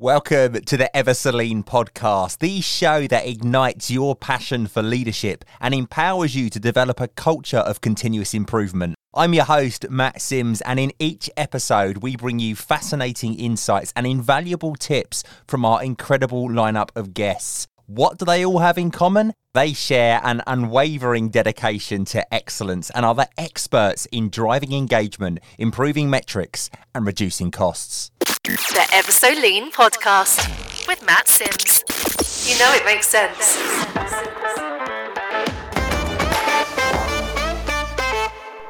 Welcome to the Everceline podcast, the show that ignites your passion for leadership and empowers you to develop a culture of continuous improvement. I'm your host, Matt Sims, and in each episode, we bring you fascinating insights and invaluable tips from our incredible lineup of guests. What do they all have in common? They share an unwavering dedication to excellence and are the experts in driving engagement, improving metrics, and reducing costs. The Eversoline podcast with Matt Sims. You know it makes sense.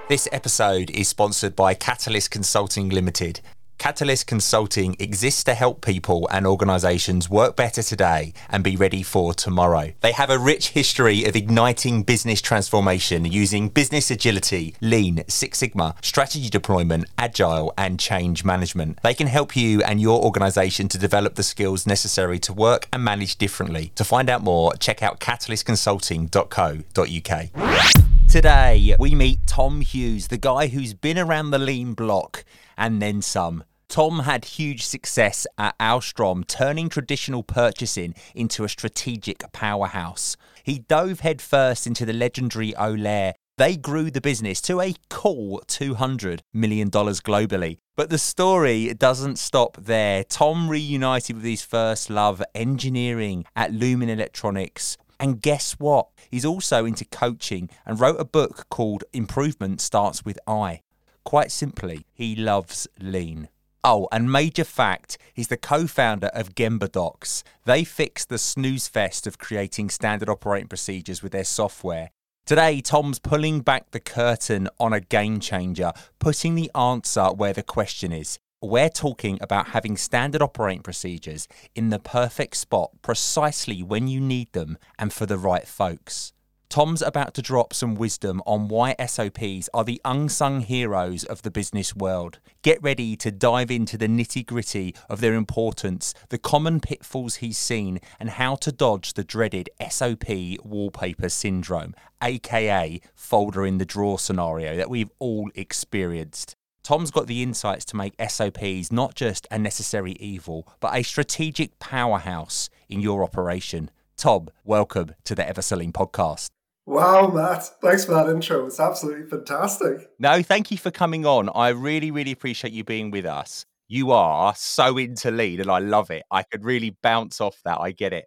This episode is sponsored by Catalyst Consulting Limited. Catalyst Consulting exists to help people and organizations work better today and be ready for tomorrow. They have a rich history of igniting business transformation using business agility, lean, Six Sigma, strategy deployment, agile, and change management. They can help you and your organization to develop the skills necessary to work and manage differently. To find out more, check out catalystconsulting.co.uk. Today, we meet Tom Hughes, the guy who's been around the lean block and then some. Tom had huge success at Alstom, turning traditional purchasing into a strategic powerhouse. He dove headfirst into the legendary Olair. They grew the business to a cool $200 million globally. But the story doesn't stop there. Tom reunited with his first love, engineering, at Lumen Electronics. And guess what? He's also into coaching and wrote a book called Improvement Starts with I. Quite simply, he loves lean. Oh, and major fact, he's the co-founder of Gemba Docs. They fix the snooze fest of creating standard operating procedures with their software. Today, Tom's pulling back the curtain on a game changer, putting the answer where the question is. We're talking about having standard operating procedures in the perfect spot precisely when you need them and for the right folks. Tom's about to drop some wisdom on why SOPs are the unsung heroes of the business world. Get ready to dive into the nitty gritty of their importance, the common pitfalls he's seen, and how to dodge the dreaded SOP wallpaper syndrome, aka folder in the drawer scenario that we've all experienced. Tom's got the insights to make SOPs not just a necessary evil, but a strategic powerhouse in your operation. Tom, welcome to the Everceline podcast. Wow, Matt. Thanks for that intro. It's absolutely fantastic. No, thank you for coming on. I really, really appreciate you being with us. You are so into lead, and I love it. I could really bounce off that. I get it.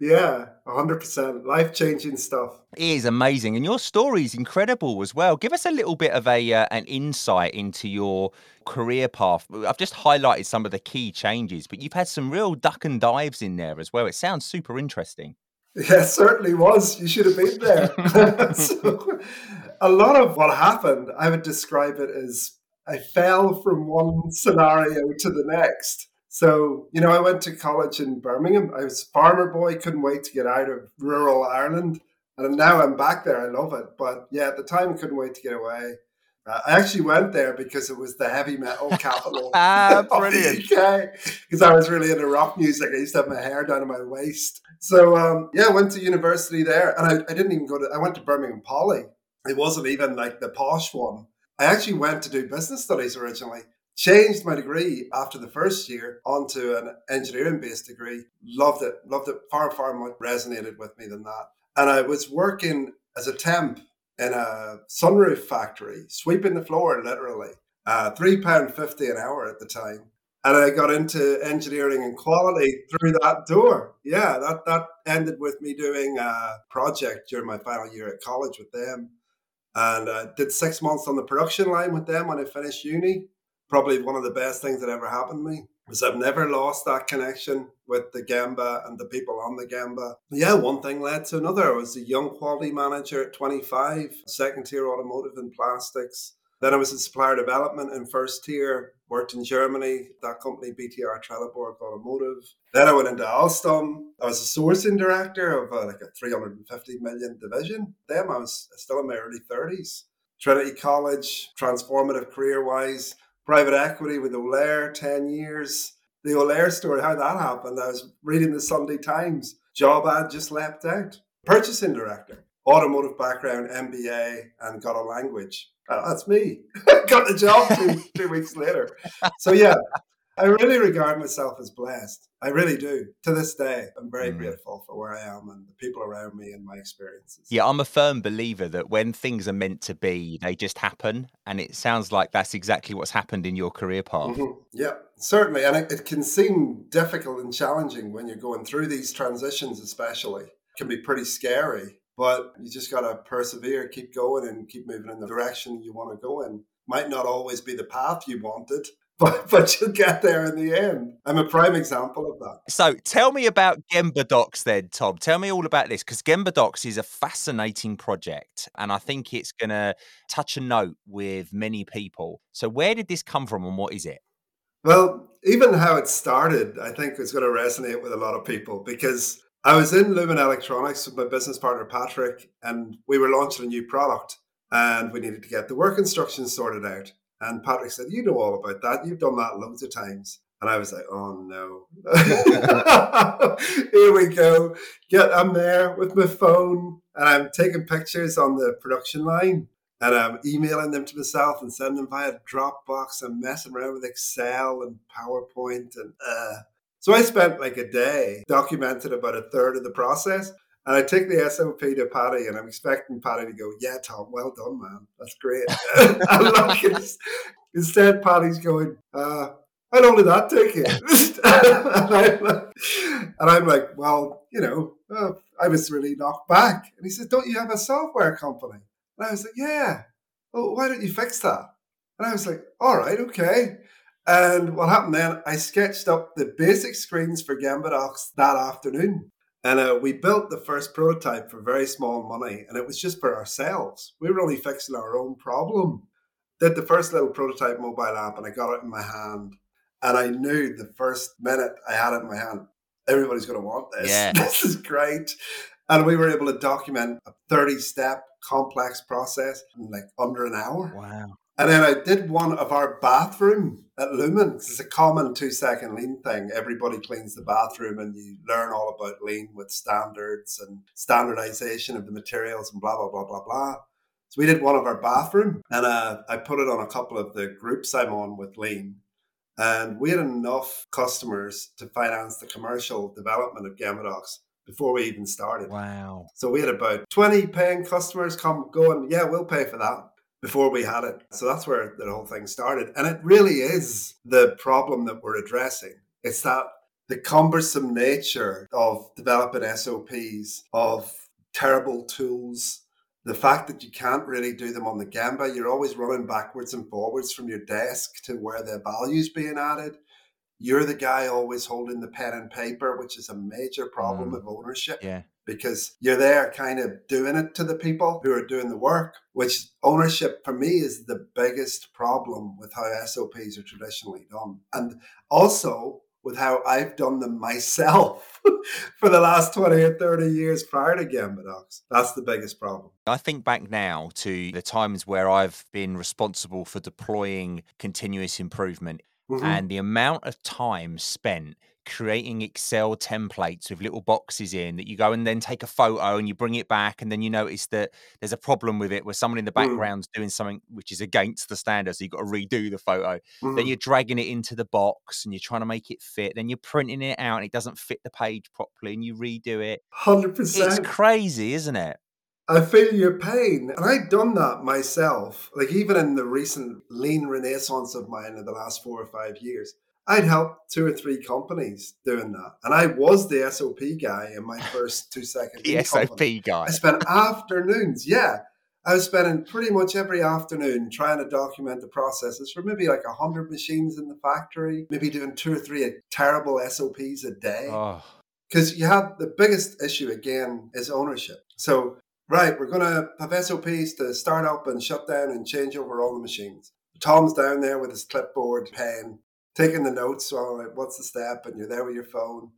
Yeah, 100%. Life changing stuff. It is amazing. And your story is incredible as well. Give us a little bit of a uh, an insight into your career path. I've just highlighted some of the key changes, but you've had some real duck and dives in there as well. It sounds super interesting. Yeah, certainly was. You should have been there. so, a lot of what happened, I would describe it as I fell from one scenario to the next. So, you know, I went to college in Birmingham. I was a farmer boy, couldn't wait to get out of rural Ireland. And now I'm back there. I love it. But yeah, at the time, I couldn't wait to get away. Uh, I actually went there because it was the heavy metal capital ah, of the UK. Because I was really into rock music. I used to have my hair down to my waist. So um, yeah, I went to university there, and I, I didn't even go to. I went to Birmingham Poly. It wasn't even like the posh one. I actually went to do business studies originally. Changed my degree after the first year onto an engineering based degree. Loved it. Loved it far, far more resonated with me than that. And I was working as a temp in a sunroof factory, sweeping the floor literally. Uh, three pound fifty an hour at the time, and I got into engineering and quality through that door. Yeah, that that ended with me doing a project during my final year at college with them, and I did six months on the production line with them when I finished uni. Probably one of the best things that ever happened to me was I've never lost that connection with the Gemba and the people on the Gemba. Yeah, one thing led to another. I was a young quality manager at 25, second tier automotive and plastics. Then I was in supplier development in first tier, worked in Germany, that company, BTR Trelleborg Automotive. Then I went into Alstom. I was a sourcing director of a, like a 350 million division. Then I was uh, still in my early 30s. Trinity College, transformative career wise private equity with Olair, 10 years. The Olair story, how that happened, I was reading the Sunday Times. Job ad just leapt out. Purchasing director, automotive background, MBA, and got a language. Uh, that's me. got the job two, two weeks later. So, yeah, I really regard myself as blessed. I really do. To this day, I'm very Mm. grateful for where I am and the people around me and my experiences. Yeah, I'm a firm believer that when things are meant to be, they just happen. And it sounds like that's exactly what's happened in your career path. Mhm. Yeah, certainly. And it, it can seem difficult and challenging when you're going through these transitions, especially. It can be pretty scary, but you just got to persevere, keep going, and keep moving in the direction you want to go in. Might not always be the path you wanted, but, but you'll get there in the end. I'm a prime example of that. So tell me about Gemba Docs then, Tom. Tell me all about this because Gemba Docs is a fascinating project and I think it's going to touch a note with many people. So, where did this come from and what is it? Well, even how it started, I think is going to resonate with a lot of people because I was in Lumen Electronics with my business partner Patrick, and we were launching a new product, and we needed to get the work instructions sorted out. And Patrick said, "You know all about that. You've done that loads of times." And I was like, "Oh no, here we go." Get I'm there with my phone, and I'm taking pictures on the production line, and I'm emailing them to myself and sending them via Dropbox and messing around with Excel and PowerPoint and uh. So I spent like a day documented about a third of the process. And I take the SOP to Paddy and I'm expecting Paddy to go, Yeah, Tom, well done, man. That's great. it's, instead, Paddy's going, uh, how long did that take you? and, I'm like, and I'm like, Well, you know, uh, I was really knocked back. And he said, Don't you have a software company? And I was like, Yeah. Well, why don't you fix that? And I was like, All right, okay. And what happened then, I sketched up the basic screens for Gemba Docs that afternoon. And uh, we built the first prototype for very small money, and it was just for ourselves. We were only fixing our own problem. Did the first little prototype mobile app, and I got it in my hand. And I knew the first minute I had it in my hand, everybody's going to want this. Yeah. This is great. And we were able to document a 30 step complex process in like under an hour. Wow. And then I did one of our bathroom at Lumen. It's a common two second lean thing. Everybody cleans the bathroom and you learn all about lean with standards and standardization of the materials and blah, blah, blah, blah, blah. So we did one of our bathroom and uh, I put it on a couple of the groups I'm on with lean. And we had enough customers to finance the commercial development of Gemba Docs before we even started. Wow. So we had about 20 paying customers come going, yeah, we'll pay for that before we had it. So that's where the whole thing started. And it really is the problem that we're addressing. It's that the cumbersome nature of developing SOPs, of terrible tools, the fact that you can't really do them on the Gemba, you're always running backwards and forwards from your desk to where the value's being added. You're the guy always holding the pen and paper, which is a major problem Mm. of ownership Yeah. Because you're there kind of doing it to the people who are doing the work, which ownership for me is the biggest problem with how SOPs are traditionally done. And also with how I've done them myself for the last 20 or 30 years prior to Gemba Docs. That's the biggest problem. I think back now to the times where I've been responsible for deploying continuous improvement Mhm. and the amount of time spent creating Excel templates with little boxes in that you go and then take a photo and you bring it back and then you notice that there's a problem with it where someone in the Mm. background's doing something which is against the standard so you've got to redo the photo then Mhm. you're dragging it into the box and you're trying to make it fit then you're printing it out and it doesn't fit the page properly and you redo it 100%. it's crazy isn't it I feel your pain. And I've done that myself. Like even in the recent lean renaissance of mine in the last four or five years, I'd helped two or three companies doing that. And I was the SOP guy in my first two second the sop company. guy I spent afternoons, yeah. I was spending pretty much every afternoon trying to document the processes for maybe like 100 machines in the factory, maybe doing two or three terrible SOPs a day oh because you have the biggest issue again is ownership. So, right, we're going to have SOPs to start up and shut down and change over all the machines. Tom's down there with his clipboard, pen, taking the notes. So, all right, what's the step? And you're there with your phone.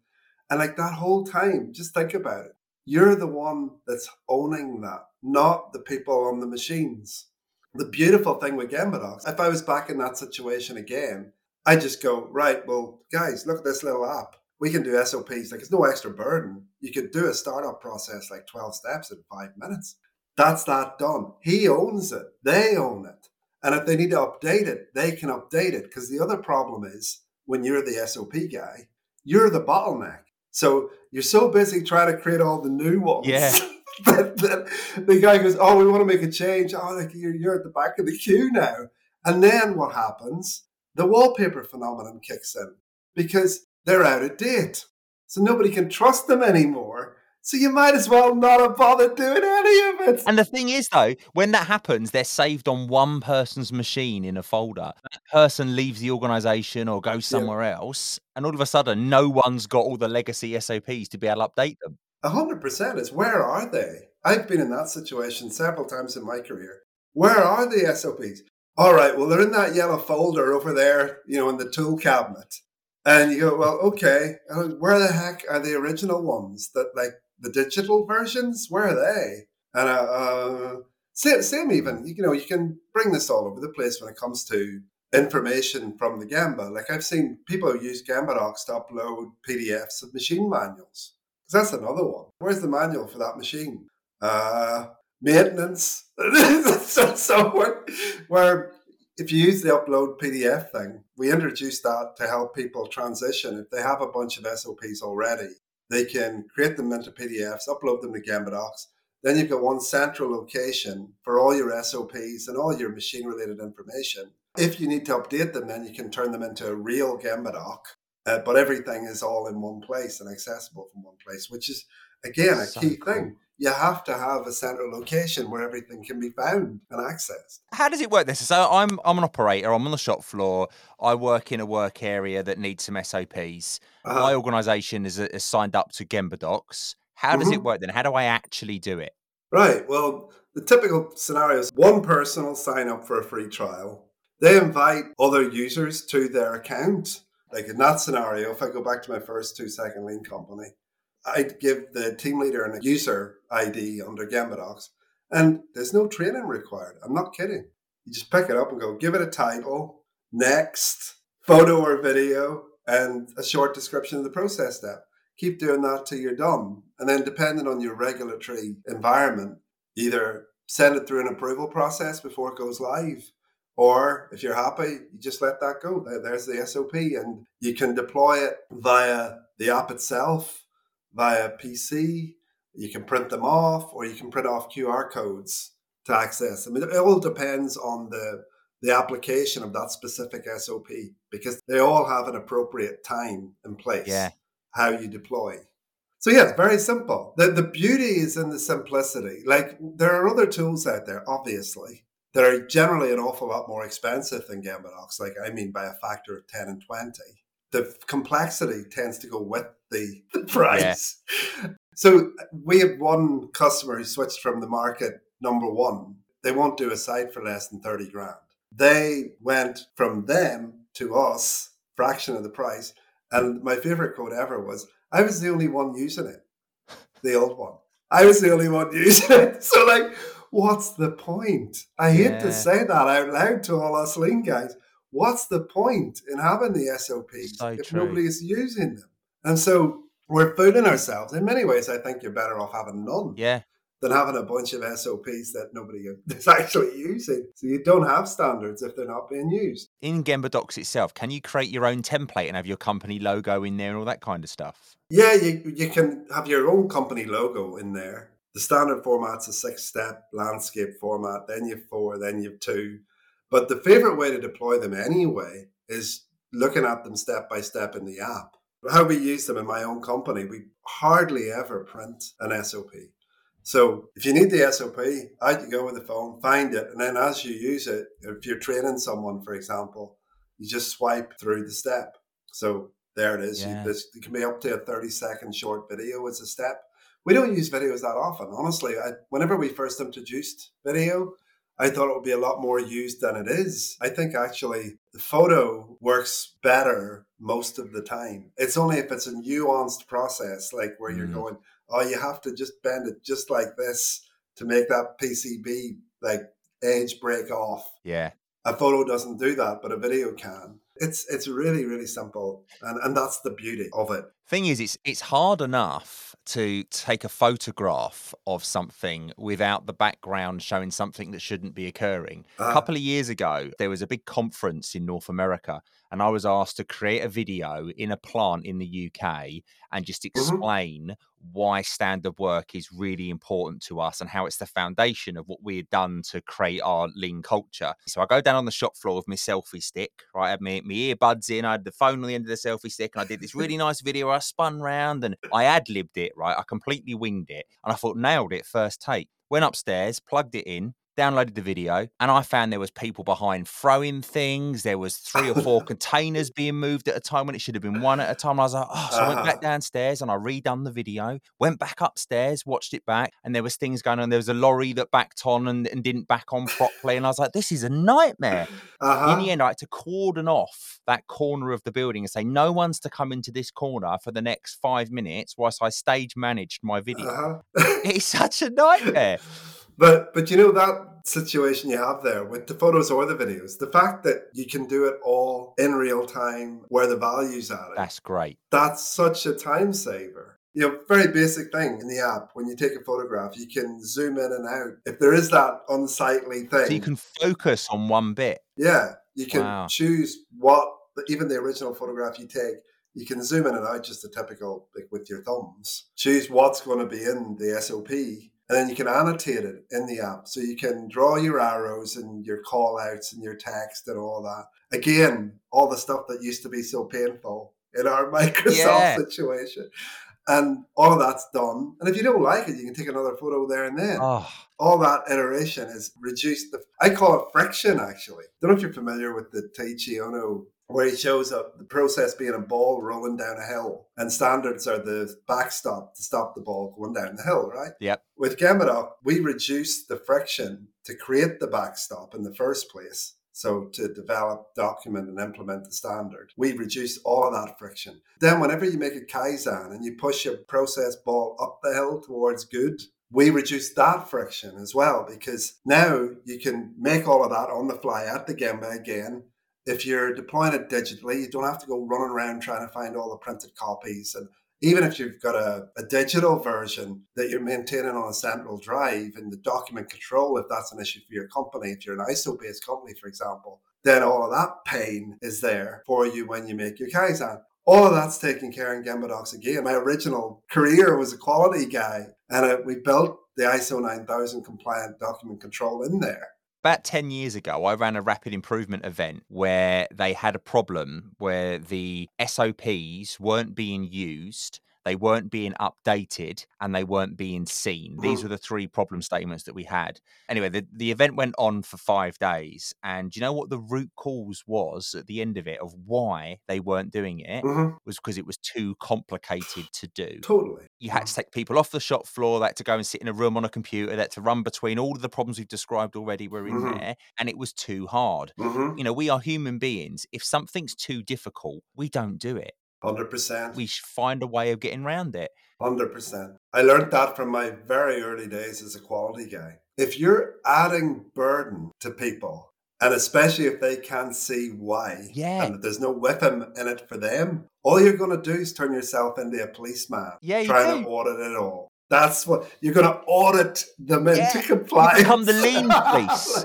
And like that whole time, just think about it. You're the one that's owning that, not the people on the machines. The beautiful thing with Gemba Docs, if I was back in that situation again, I just go, right, well, guys, look at this little app. We can do SOPs, like it's no extra burden. You could do a startup process like 12 steps in five minutes. That's that done. He owns it, they own it. And if they need to update it, they can update it. Because the other problem is when you're the SOP guy, you're the bottleneck. So you're so busy trying to create all the new ones. Yeah. that, that the guy goes, Oh, we want to make a change. Oh, like you're, you're at the back of the queue now. And then what happens? The wallpaper phenomenon kicks in because they're out of date. So nobody can trust them anymore. So you might as well not have bothered doing any of it. And the thing is, though, when that happens, they're saved on one person's machine in a folder. That person leaves the organization or goes somewhere yeah. else, and all of a sudden, no one's got all the legacy SOPs to be able to update them. A hundred percent It's where are they? I've been in that situation several times in my career. Where are the SOPs? All right, well, they're in that yellow folder over there, you know, in the tool cabinet. And you go, well, okay, uh, where the heck are the original ones that like the digital versions? Where are they? And uh, uh, same, same even, you know, you can bring this all over the place when it comes to information from the Gemba. Like I've seen people use Gemba docs to upload PDFs of machine manuals. Because that's another one. Where's the manual for that machine? Uh, maintenance. so, so where if you use the upload PDF thing, we introduced that to help people transition. If they have a bunch of SOPs already, they can create them into PDFs, upload them to Gemba docs. Then you've got one central location for all your SOPs and all your machine related information. If you need to update them, then you can turn them into a real Gemba doc. Uh, but everything is all in one place and accessible from one place, which is again a key cool. thing you have to have a central location where everything can be found and accessed. How does it work this? So I'm I'm an operator, I'm on the shop floor, I work in a work area that needs some SOPs. Uh-huh. My organization is, is, signed up to Gemba Docs. How does mm-hmm. it work then? How do I actually do it? Right. Well, the typical scenario is one person will sign up for a free trial. They invite other users to their account. Like in that scenario, if I go back to my first two second lean company, I'd give the team leader and a user ID under Gemba docs, and there's no training required. I'm not kidding. You just pick it up and go, give it a title, next, photo or video, and a short description of the process step. Keep doing that till you're done. And then, depending on your regulatory environment, either send it through an approval process before it goes live. Or if you're happy, you just let that go. There's the SOP, and you can deploy it via the app itself via PC. You can print them off, or you can print off QR codes to access them. It all depends on the the application of that specific SOP because they all have an appropriate time and place. Yeah. How you deploy. So yeah, it's very simple. The the beauty is in the simplicity. Like there are other tools out there, obviously, that are generally an awful lot more expensive than docs. Like I mean by a factor of 10 and 20 the complexity tends to go with the, the price. Yeah. So we have one customer who switched from the market number one. They won't do a site for less than 30 grand. They went from them to us, fraction of the price. And my favorite quote ever was, I was the only one using it, the old one. I was the only one using it. So, like, what's the point? I hate yeah. to say that out loud to all us lean guys, what's the point in having the SOPs so if true. nobody is using them? And so we're fooling ourselves. In many ways, I think you're better off having none. Yeah. Than having a bunch of SOPs that nobody is actually using. So you don't have standards if they're not being used. In Gemba Docs itself, can you create your own template and have your company logo in there and all that kind of stuff? Yeah, you, you can have your own company logo in there. The standard format's a six step landscape format, then you have four, then you have two but the favorite way to deploy them anyway is looking at them step by step in the app. How we use them in my own company, we hardly ever print an SOP. So if you need the SOP, out you go with the phone, find it, and then as you use it, if you're training someone, for example, you just swipe through the step. So there it is. Yeah. You, this, it can be up to a 30 second short video as a step. We don't use videos that often. Honestly, I, whenever we first introduced video, I thought it would be a lot more used than it is. I think actually the photo works better most of the time. It's only if it's a nuanced process, like where mm you're going, oh, you have to just bend it just like this to make that PCB like edge break off. Yeah. A photo doesn't do that, but a video can. It's it's really really simple, and and that's the beauty of it. Thing is, it's it's hard enough to take a photograph of something without the background showing something that shouldn't be occurring. Uh, a uh-huh. couple of years ago, there was a big conference in North America, and I was asked to create a video in a plant in the UK and just Mm-hmm. explain why standard work is really important to us and how it's the foundation of what we had done to create our lean culture. So I go down on the shop floor with my selfie stick, right? I had my, my earbuds in, I had the phone on the end of the selfie stick, and I did this really nice video where I spun round and I ad libbed it, right? I completely winged it. And I thought, nailed it first take. Went upstairs, plugged it in, downloaded the video and i found there was people behind throwing things there was three or four containers being moved at a time when it should have been one at a time and i was like oh so i went back Uh-huh. downstairs and i redone the video went back upstairs watched it back and there was things going on there was a lorry that backed on and, and didn't back on properly and i was like this is a nightmare Uh-huh. in the end i had to cordon off that corner of the building and say no one's to come into this corner for the next five minutes whilst i stage managed my video Uh-huh. it's such a nightmare But but you know that situation you have there with the photos or the videos, the fact that you can do it all in real time where the value's at it, that's great that's such a time saver. You know, very basic thing in the app. When you take a photograph, you can zoom in and out. If there is that unsightly thing, so you can focus on one bit yeah, you can Wow. choose what even the original photograph you take. You can zoom in and out just a typical like with your thumbs. Choose what's going to be in the SOP, and then you can annotate it in the app. So you can draw your arrows and your call outs and your text and all that. Again, all the stuff that used to be so painful in our Microsoft Yeah. situation. And all of that's done. And if you don't like it, you can take another photo there and then oh all that iteration is reduced. The, I call it friction, actually. don't know if you're familiar with the Taiichi Ohno, where he shows up the process being a ball rolling down a hill, and standards are the backstop to stop the ball going down the hill, right? Yep. With Gemba Doc, we reduce the friction to create the backstop in the first place. So to develop, document, and implement the standard, we reduce all of that friction. Then whenever you make a Kaizen and you push your process ball up the hill towards good, we reduce that friction as well because now you can make all of that on the fly at the Gemba again. If you're deploying it digitally, you don't have to go running around trying to find all the printed copies. And even if you've got a, a digital version that you're maintaining on a central drive and the document control, if that's an issue for your company, if you're an ISO based company, for example, then all of that pain is there for you when you make your Kaizen. All of that's taken care in Gembadocs again. My original career was a quality guy, and we built the ISO 9000 compliant document control in there. About 10 years ago, I ran a rapid improvement event where they had a problem where the SOPs weren't being used, they weren't being updated, and they weren't being seen. These were the three problem statements that we had. Anyway, the, the event went on for five days. And you know what the root cause was at the end of it of why they weren't doing it? Mhm. Was because it was too complicated to do. Totally. you had to take people off the shop floor, they had to go and sit in a room on a computer, they had to run between all of the problems we've described already were in Mhm. there, and it was too hard. Mhm. You know, we are human beings. If something's too difficult, we don't do it. 100%. We find a way of getting around it. 100%. I learned that from my very early days as a quality guy. If you're adding burden to people, and especially if they can't see why, Yeah. and there's no weapon in it for them, all you're going to do is turn yourself into a policeman Yeah, trying do. to audit it all. That's what you're going to audit them Yeah, into you become the lean police.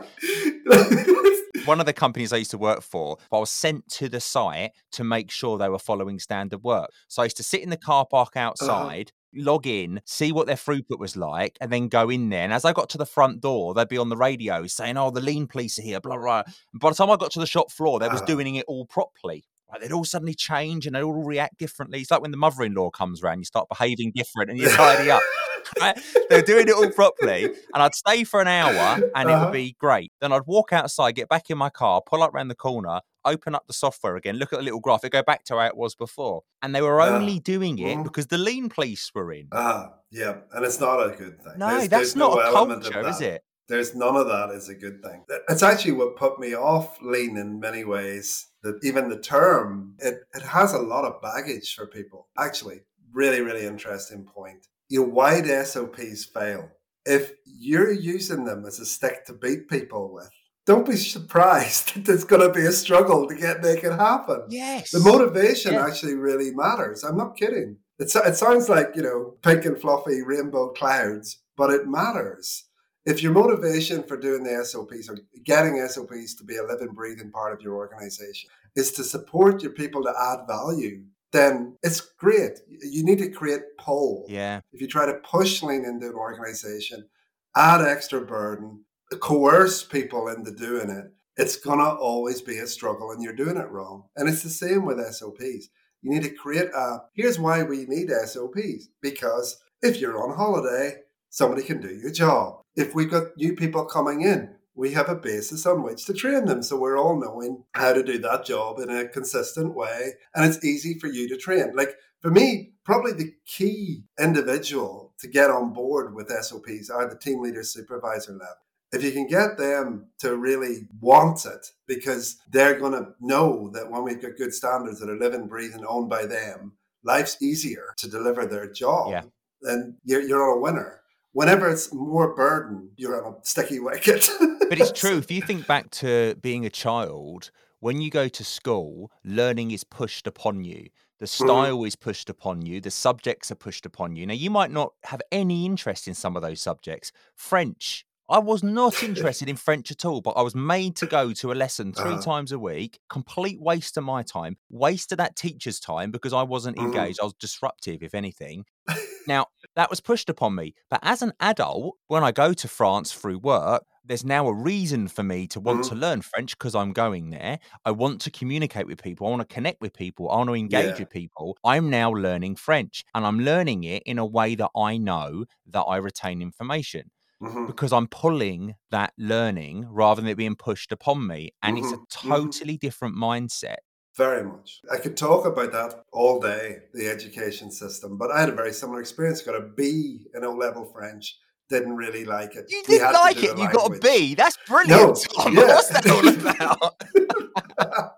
One of the companies I used to work for, I was sent to the site to make sure they were following standard work. So I used to sit in the car park outside, log in, see what their throughput was like, and then go in there. And as I got to the front door, they'd be on the radio saying, Oh, the lean police are here, blah, blah. And by the time I got to the shop floor, they was Ah. doing it all properly. Like they'd all suddenly change and they'd all react differently. It's like when the mother in law comes around, you start behaving different and you tidy up. right? They're doing it all properly. And I'd stay for an hour and it Uh-huh. would be great. Then I'd walk outside, get back in my car, pull up around the corner, open up the software again, look at the little graph, it go back to how it was before. And they were only doing it Mhm. because the lean police were in. Ah, yeah, and it's not a good thing. No, There's- that's there's no not a element culture, is it? There's none of that is a good thing. It's actually what put me off lean in many ways. That even the term, it, it has a lot of baggage for people. Actually, really, really interesting point. You know, why SOPs fail? If you're using them as a stick to beat people with, don't be surprised that there's going to be a struggle to get make it happen. Yes. The motivation Yeah. actually really matters. I'm not kidding. It, it sounds like, you know, pink and fluffy rainbow clouds, but it matters. If your motivation for doing the SOPs or getting SOPs to be a living, breathing part of your organization, is to support your people to add value, then it's great. You need to create pull. Yeah. If you try to push lean into an organization, add extra burden, coerce people into doing it, it's going to always be a struggle and you're doing it wrong. And it's the same with SOPs. You need to create a here's why we need SOPs because if you're on holiday, somebody can do your job. If we've got new people coming in, we have a basis on which to train them. So we're all knowing how to do that job in a consistent way. And it's easy for you to train. Like for me, probably the key individual to get on board with SOPs are the team leader supervisor level. If you can get them to really want it, because they're going to know that when we've got good standards that are living, breathing, owned by them, life's easier to deliver their job. Yeah. Then you're, you're a winner whenever it's more burden, you're on a sticky wicket. but it's true. If you think back to being a child, when you go to school, learning is pushed upon you. The Mm-hmm. style is pushed upon you. The subjects are pushed upon you. Now, you might not have any interest in some of those subjects. French, I was not interested in French at all, but I was made to go to a lesson 3 Uh-huh. times a week. Complete waste of my time, waste of that teacher's time because I wasn't Mhm. engaged. I was disruptive, if anything. Now, that was pushed upon me. But as an adult, when I go to France through work, there's now a reason for me to want Mhm. to learn French because I'm going there. I want to communicate with people. I want to connect with people. I want to engage Yeah. with people. I'm now learning French and I'm learning it in a way that I know that I retain information Mhm. because I'm pulling that learning rather than it being pushed upon me. And it's a Mhm. Mhm. totally different mindset. Very much. I could talk about that all day, the education system, but I had a very similar experience. Got a B in O level French, didn't really like it. You didn't like it. You got a. B. That's brilliant. Tom. yeah. What's that all about?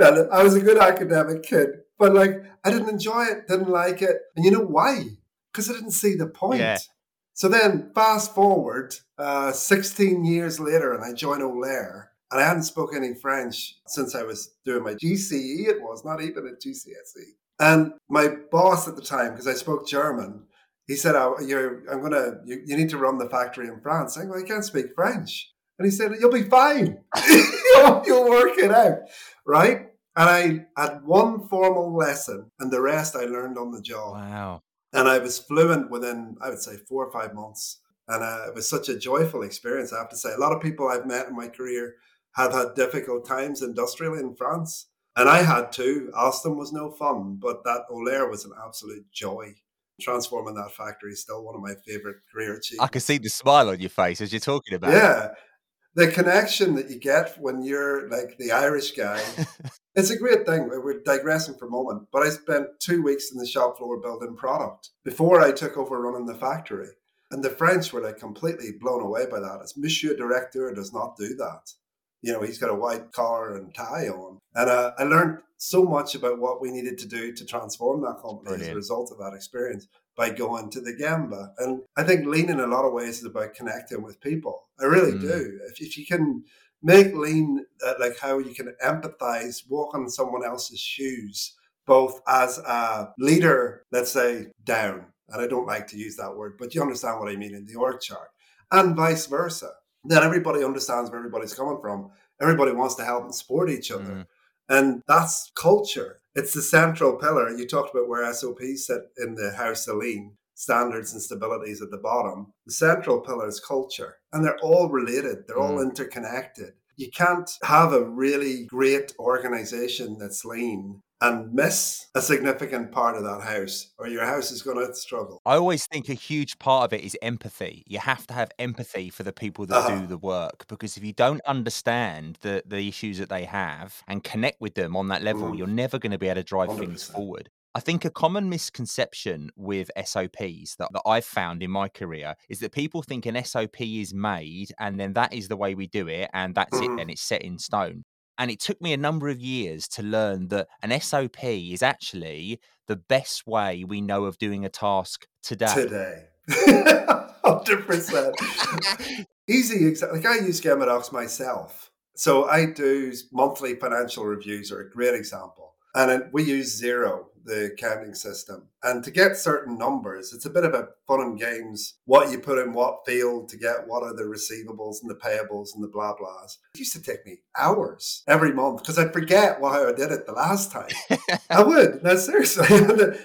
I was a good academic kid, but like I didn't enjoy it, didn't like it. And you know why? Because I didn't see the point. Yeah. So then fast forward uh, 16 years later and I join O'Lair and I hadn't spoken any French since I was doing my GCE. It was not even a GCSE. And my boss at the time, because I spoke German, he said, oh, you're, I'm to, you, you need to run the factory in France. I'm like, I can't speak French. And he said, you'll be fine. you'll, you'll work it out. Right. And I had one formal lesson and the rest I learned on the job. Wow. And I was fluent within, I would say, four or five months. And uh, it was such a joyful experience, I have to say. A lot of people I've met in my career have had difficult times industrially in France. And I had too. Alstom was no fun, but that Olair was an absolute joy. Transforming that factory is still one of my favorite career achievements. I can see the smile on your face as you're talking about it. The connection that you get when you're like the Irish guy, it's a great thing. We're digressing for a moment, but I spent two weeks in the shop floor building product before I took over running the factory. And the French were like completely blown away by that. As Monsieur Directeur does not do that. You know, he's got a white collar and tie on. And uh, I learned so much about what we needed to do to transform that company as a result of that experience by going to the Gemba. And I think lean in a lot of ways is about connecting with people. I really Mm. do. If, if you can make lean uh, like how you can empathize, walk in someone else's shoes, both as a leader, let's say, down. And I don't like to use that word, but you understand what I mean in the org chart, and vice versa. Then everybody understands where everybody's coming from. Everybody wants to help and support each other. Mm. And that's culture. It's the central pillar. You talked about where SOPs sit in the house of lean, standards and stabilities at the bottom. The central pillar is culture, and they're all related, they're all mm. interconnected. You can't have a really great organization that's lean and miss a significant part of that house, or your house is going to struggle. I always think a huge part of it is empathy. You have to have empathy for the people that Uh-huh. do the work because if you don't understand the, the issues that they have and connect with them on that level, Mm. you're never going to be able to drive things 100%. forward. I think a common misconception with SOPs that, that I've found in my career is that people think an SOP is made and then that is the way we do it and that's Mhm. it, then it's set in stone. And it took me a number of years to learn that an SOP is actually the best way we know of doing a task today. Today. 100%. Easy, exa- like I use Gemba Docs myself. So I do monthly financial reviews are a great example. And we use Xero, the counting system. And to get certain numbers, it's a bit of a fun and games what you put in what field to get what are the receivables and the payables and the blah blahs. It used to take me hours every month because I'd forget why I did it the last time. I would. No, seriously.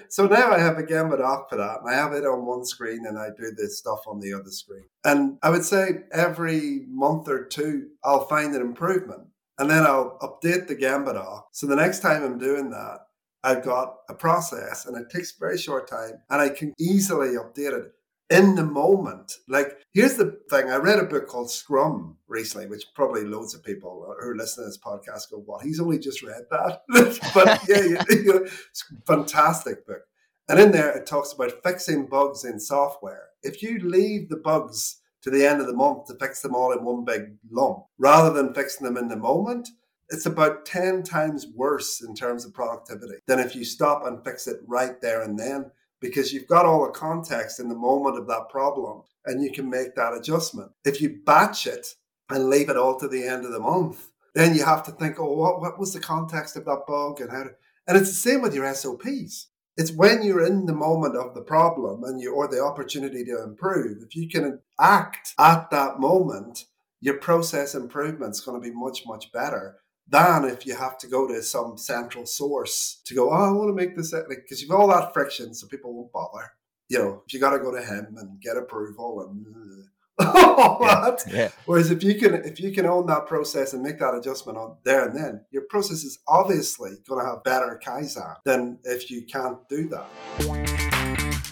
so now I have a Gemba doc for that and I have it on one screen and I do this stuff on the other screen. And I would say every month or two, I'll find an improvement and then I'll update the Gemba doc. So the next time I'm doing that, I've got a process and it takes very short time and I can easily update it in the moment. Like, here's the thing I read a book called Scrum recently, which probably loads of people who are listening to this podcast go, What? He's only just read that. but yeah, you know, it's a fantastic book. And in there, it talks about fixing bugs in software. If you leave the bugs to the end of the month to fix them all in one big lump rather than fixing them in the moment, it's about 10 times worse in terms of productivity than if you stop and fix it right there and then because you've got all the context in the moment of that problem and you can make that adjustment. If you batch it and leave it all to the end of the month, then you have to think, oh, what, what was the context of that bug and how to, and it's the same with your SOPs. It's when you're in the moment of the problem and you or the opportunity to improve. If you can act at that moment, your process improvement is going to be much, much better than if you have to go to some central source to go, oh, I want to make this because like, you've all that friction, so people won't bother. You know, if you got to go to him and get approval and all yeah, that. Yeah. Whereas if you can if you can own that process and make that adjustment on there and then, your process is obviously going to have better kaizen than if you can't do that.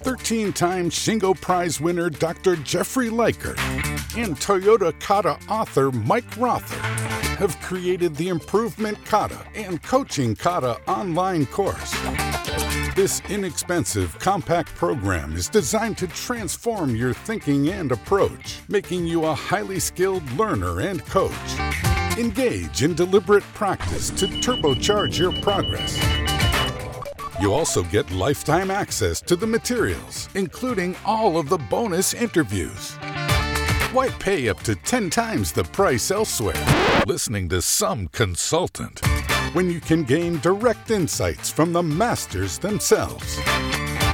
13 time Shingo Prize winner Dr. Jeffrey Liker and Toyota Kata author Mike Rother have created the Improvement Kata and Coaching Kata online course. This inexpensive, compact program is designed to transform your thinking and approach, making you a highly skilled learner and coach. Engage in deliberate practice to turbocharge your progress. You also get lifetime access to the materials, including all of the bonus interviews. Why pay up to 10 times the price elsewhere, listening to some consultant, when you can gain direct insights from the masters themselves?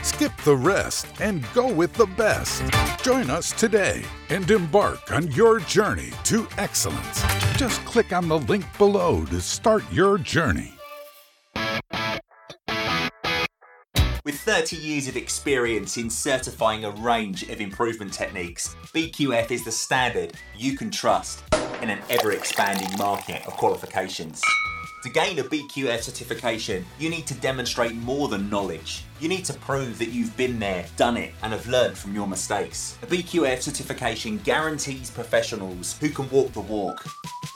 Skip the rest and go with the best. Join us today and embark on your journey to excellence. Just click on the link below to start your journey. 30 years of experience in certifying a range of improvement techniques, BQF is the standard you can trust in an ever expanding market of qualifications. To gain a BQF certification, you need to demonstrate more than knowledge. You need to prove that you've been there, done it, and have learned from your mistakes. A BQF certification guarantees professionals who can walk the walk.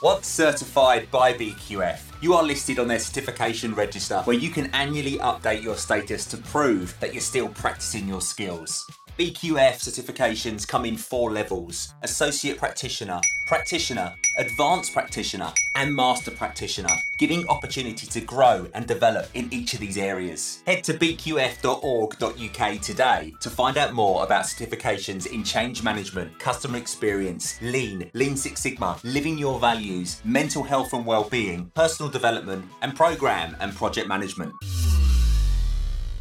Once certified by BQF, you are listed on their certification register where you can annually update your status to prove that you're still practicing your skills. BQF certifications come in four levels Associate Practitioner, Practitioner, Advanced Practitioner, and Master Practitioner, giving opportunity to grow and develop in each of these areas. Head to bqf.org.uk today to find out more about certifications in change management, customer experience, lean, lean Six Sigma, living your values, mental health and well-being, personal development, and program and project management.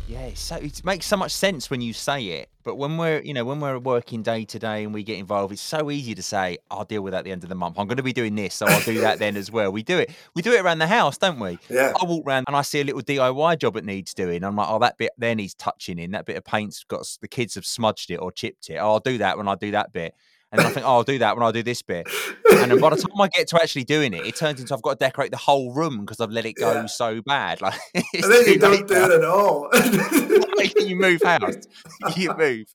Yeah, so it makes so much sense when you say it. But when we're, you know, when we're working day to day and we get involved, it's so easy to say, "I'll deal with that at the end of the month. I'm going to be doing this, so I'll do that then as well." We do it. We do it around the house, don't we? Yeah. I walk around and I see a little DIY job that needs doing. I'm like, "Oh, that bit there needs touching in. That bit of paint's got the kids have smudged it or chipped it. Oh, I'll do that when I do that bit." And I think, oh, I'll do that when I do this bit. And then by the time I get to actually doing it, it turns into I've got to decorate the whole room because I've let it go yeah. so bad. Like, and then you don't do it at all. you move house. You move.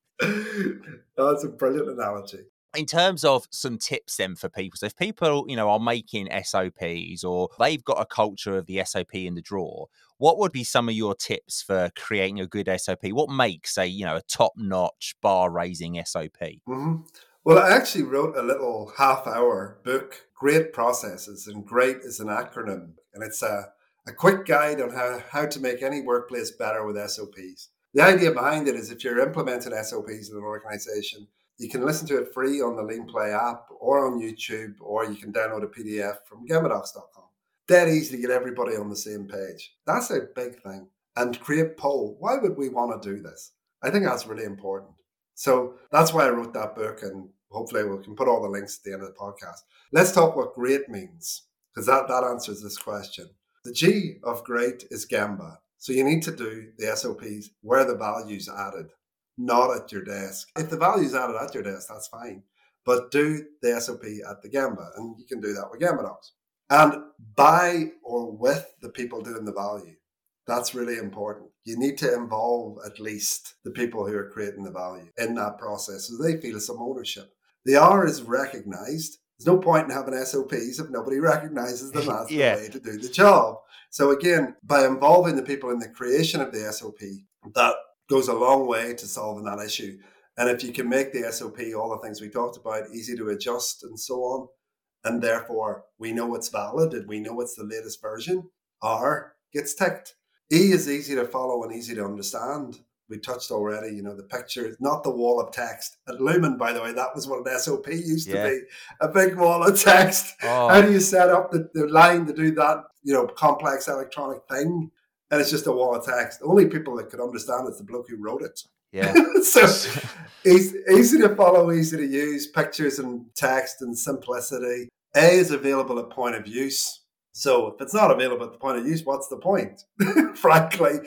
Oh, that's a brilliant analogy. In terms of some tips then for people, so if people, you know, are making SOPs or they've got a culture of the SOP in the drawer, what would be some of your tips for creating a good SOP? What makes a, you know, a top-notch bar raising SOP? Mm-hmm. Well, I actually wrote a little half hour book, Great Processes, and GREAT is an acronym. And it's a, a quick guide on how, how to make any workplace better with SOPs. The idea behind it is if you're implementing SOPs in an organization, you can listen to it free on the Lean Play app or on YouTube, or you can download a PDF from gembadocs.com. Dead easy to get everybody on the same page. That's a big thing. and create poll. Why would we want to do this? I think that's really important. So that's why I wrote that book, and hopefully we can put all the links at the end of the podcast. Let's talk what great means, because that, that answers this question. The G of great is Gemba. So you need to do the SOPs where the value's added, not at your desk. If the value's added at your desk, that's fine. But do the SOP at the Gemba, and you can do that with Gemba docs. And by or with the people doing the value. That's really important. You need to involve at least the people who are creating the value in that process so they feel some ownership. The R is recognized. There's no point in having SOPs if nobody recognizes them as yeah. the way to do the job. So again, by involving the people in the creation of the SOP, that goes a long way to solving that issue. And if you can make the SOP, all the things we talked about, easy to adjust and so on, and therefore we know it's valid and we know it's the latest version, R gets ticked. E is easy to follow and easy to understand. We touched already, you know, the picture, not the wall of text. At Lumen, by the way, that was what an SOP used yeah. to be a big wall of text. Oh. How do you set up the, the line to do that, you know, complex electronic thing? And it's just a wall of text. The Only people that could understand it's the bloke who wrote it. Yeah. so easy, easy to follow, easy to use, pictures and text and simplicity. A is available at point of use. So if it's not available at the point of use, what's the point, frankly?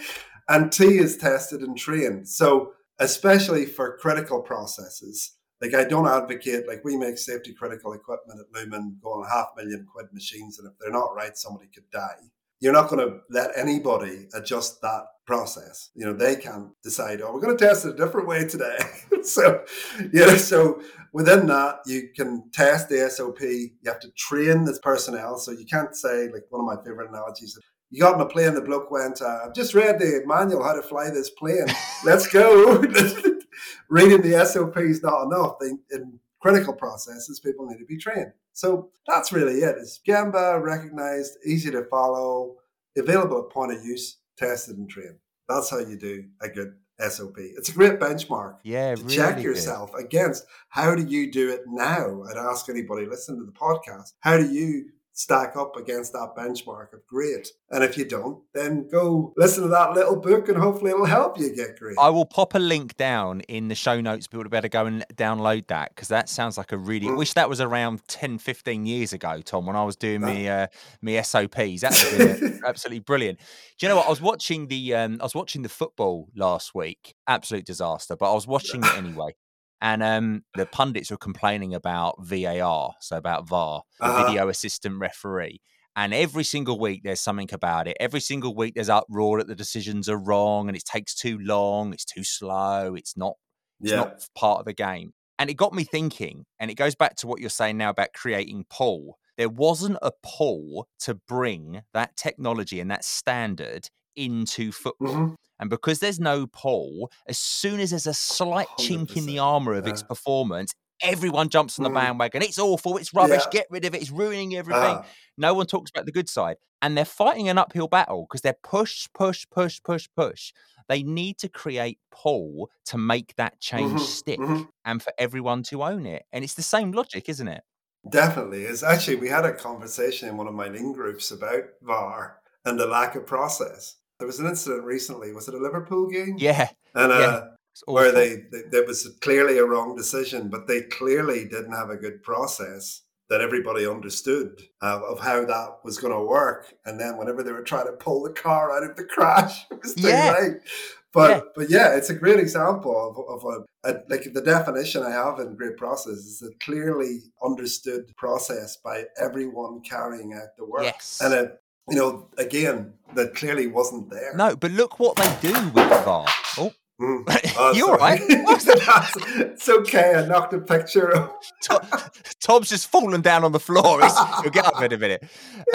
And T is tested and trained. So especially for critical processes, like I don't advocate, like we make safety critical equipment at Lumen going half million quid machines, and if they're not right, somebody could die you're not going to let anybody adjust that process. You know, they can decide, oh, we're going to test it a different way today. so, yeah, so within that, you can test the SOP. You have to train this personnel. So you can't say, like one of my favorite analogies, you got on a plane, the bloke went, uh, I've just read the manual how to fly this plane. Let's go. Reading the SOP is not enough. They, in critical processes, people need to be trained. So that's really it. It's Gemba, recognized, easy to follow, available at point of use, tested and trained. That's how you do a good SOP. It's a great benchmark yeah, to really check yourself good. against how do you do it now? I'd ask anybody listening to the podcast, how do you stack up against that benchmark of great. And if you don't, then go listen to that little book and hopefully it'll help you get great. I will pop a link down in the show notes. People better go and download that because that sounds like a really. Mm. I wish that was around 10, 15 years ago, Tom, when I was doing me uh, me SOPs. That would absolutely brilliant. Do you know what? I was watching the um, I was watching the football last week. Absolute disaster, but I was watching it anyway. And um, the pundits were complaining about VAR, so about VAR, the uh-huh. video assistant referee. And every single week there's something about it. Every single week there's uproar that the decisions are wrong and it takes too long, it's too slow, it's not, it's yeah. not part of the game. And it got me thinking, and it goes back to what you're saying now about creating pull. There wasn't a pull to bring that technology and that standard into football. Mm-hmm. And because there's no pull, as soon as there's a slight chink in the armor of yeah. its performance, everyone jumps on the mm. bandwagon. It's awful. It's rubbish. Yeah. Get rid of it. It's ruining everything. Uh. No one talks about the good side. And they're fighting an uphill battle because they're push, push, push, push, push. They need to create pull to make that change mm-hmm. stick mm-hmm. and for everyone to own it. And it's the same logic, isn't it? Definitely. It's actually, we had a conversation in one of my lean groups about VAR and the lack of process. There was an incident recently. Was it a Liverpool game? Yeah. And uh, yeah. where they, they there was clearly a wrong decision, but they clearly didn't have a good process that everybody understood uh, of how that was going to work. And then whenever they were trying to pull the car out of the crash, it was too yeah. late. But yeah. but yeah, it's a great example of, of a, a, like the definition I have in great process is a clearly understood process by everyone carrying out the work. Yes. And it you know, again, that clearly wasn't there. No, but look what they do with VAR. Oh. Mm. Oh, You're right. it's okay. I knocked a picture. Tom's just fallen down on the floor. He'll get up in a minute.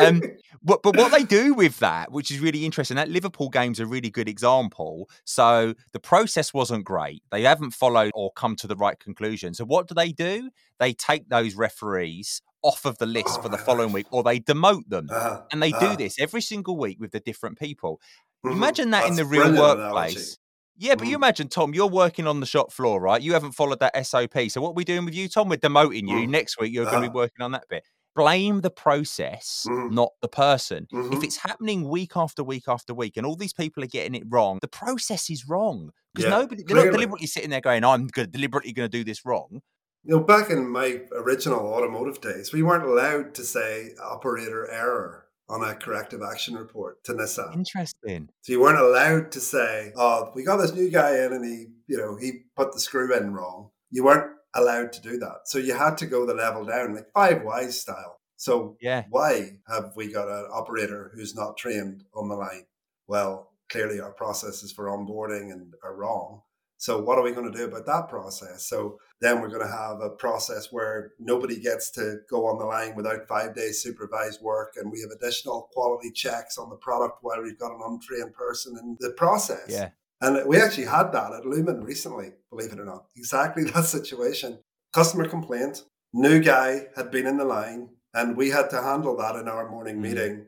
Um, but, but what they do with that, which is really interesting, that Liverpool game's a really good example. So the process wasn't great. They haven't followed or come to the right conclusion. So what do they do? They take those referees off of the list oh, for the following week or they demote them. Uh, and they uh, do this every single week with the different people. Mm-hmm. Imagine that That's in the real workplace. Yeah, but mm. you imagine, Tom, you're working on the shop floor, right? You haven't followed that SOP. So what are we doing with you, Tom? We're demoting you. Uh, Next week, you're going to be working on that bit. blame the process, Mhm. not the person. If Mhm. it's happening week after week after week and all these people are getting it wrong, the process is wrong. Because Yeah, nobody, they're not deliberately sitting there going, I'm good, deliberately going to do this wrong. You know, back in my original automotive days, we weren't allowed to say operator error on a corrective action report to Nissan. Interesting. So you weren't allowed to say, "Oh, we got this new guy in, and he, you know, he put the screw in wrong." You weren't allowed to do that. So you had to go the level down, like five whys style. So Yeah. why have we got an operator who's not trained on the line? Well, clearly our processes for onboarding and are wrong. So what are we going to do about that process? So then we're going to have a process where nobody gets to go on the line without five days supervised work, and we have additional quality checks on the product while we've got an untrained person in the process. Yeah. And we actually had that at Lumen recently, believe it or not. Exactly that situation. Customer complaint, new guy had been in the line, and we had to handle that in our morning Mm. meeting.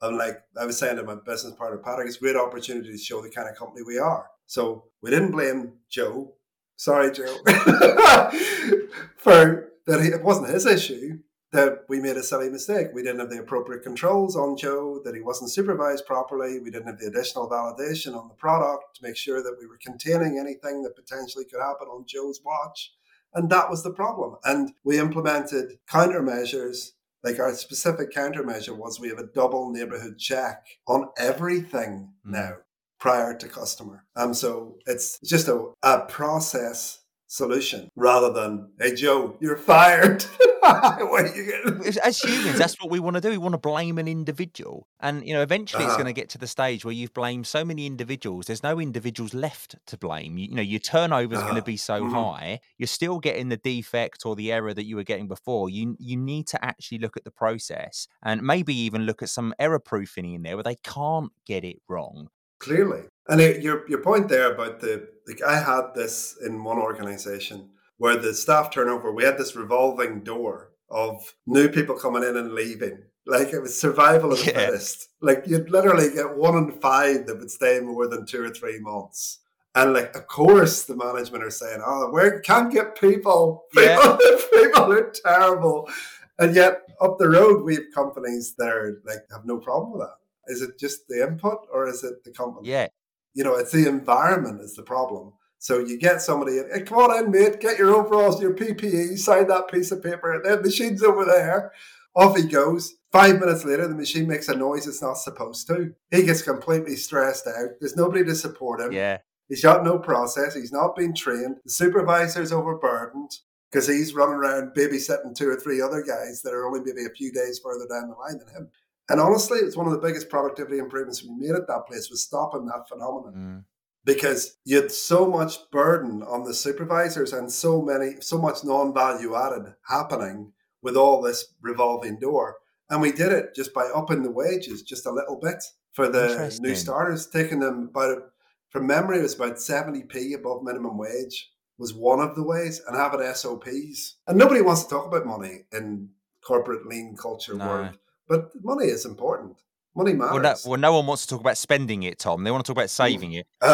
And like I was saying to my business partner, Patrick, it's a great opportunity to show the kind of company we are. So we didn't blame Joe. Sorry, Joe, for that. He, it wasn't his issue that we made a silly mistake. We didn't have the appropriate controls on Joe, that he wasn't supervised properly. We didn't have the additional validation on the product to make sure that we were containing anything that potentially could happen on Joe's watch. And that was the problem. And we implemented countermeasures. Like our specific countermeasure was we have a double neighborhood check on everything Mm. now prior to customer. Um, so it's just a, a process solution rather than, hey, Joe, you're fired. what you? As- humans, that's what we want to do. We want to blame an individual. And, you know, eventually it's Uh-huh. going to get to the stage where you've blamed so many individuals, there's no individuals left to blame. You, you know, your turnover is going to Uh-huh. be so Mhm. high. You're still getting the defect or the error that you were getting before. You you need to actually look at the process and maybe even look at some error proofing in there where they can't get it wrong. Clearly. And it, your, your point there about the, like I had this in one organization where the staff turnover, we had this revolving door of new people coming in and leaving. Like it was survival of the Yeah. fittest. Like you'd literally get one in five that would stay more than two or three months. And like, of course, the management are saying, "Oh, we can't get people. Yeah. People, people are terrible." And yet, up the road, we have companies that are like have no problem with that. Is it just the input, or is it the company? Yeah. you know, it's the environment is the problem. So you get somebody, in, hey, come on in, mate, get your overalls, your PPE, sign that piece of paper, and then the machine's over there. Off he goes. Five minutes later, the machine makes a noise it's not supposed to. He gets completely stressed out. There's nobody to support him. Yeah. He's got no process. He's not been trained. The supervisor's overburdened because he's running around babysitting two or three other guys that are only maybe a few days further down the line than him. And honestly, it's one of the biggest productivity improvements we made at that place was stopping that phenomenon. Mm. because you had so much burden on the supervisors and so many so much non-value added happening with all this revolving door. And we did it just by upping the wages just a little bit for the new starters. Taking them about from memory it was about 70p above minimum wage was one of the ways and having sops and nobody wants to talk about money in corporate lean culture No. world but money is important money matters Well no, well, no one wants to talk about spending it, Tom. They want to talk about saving it.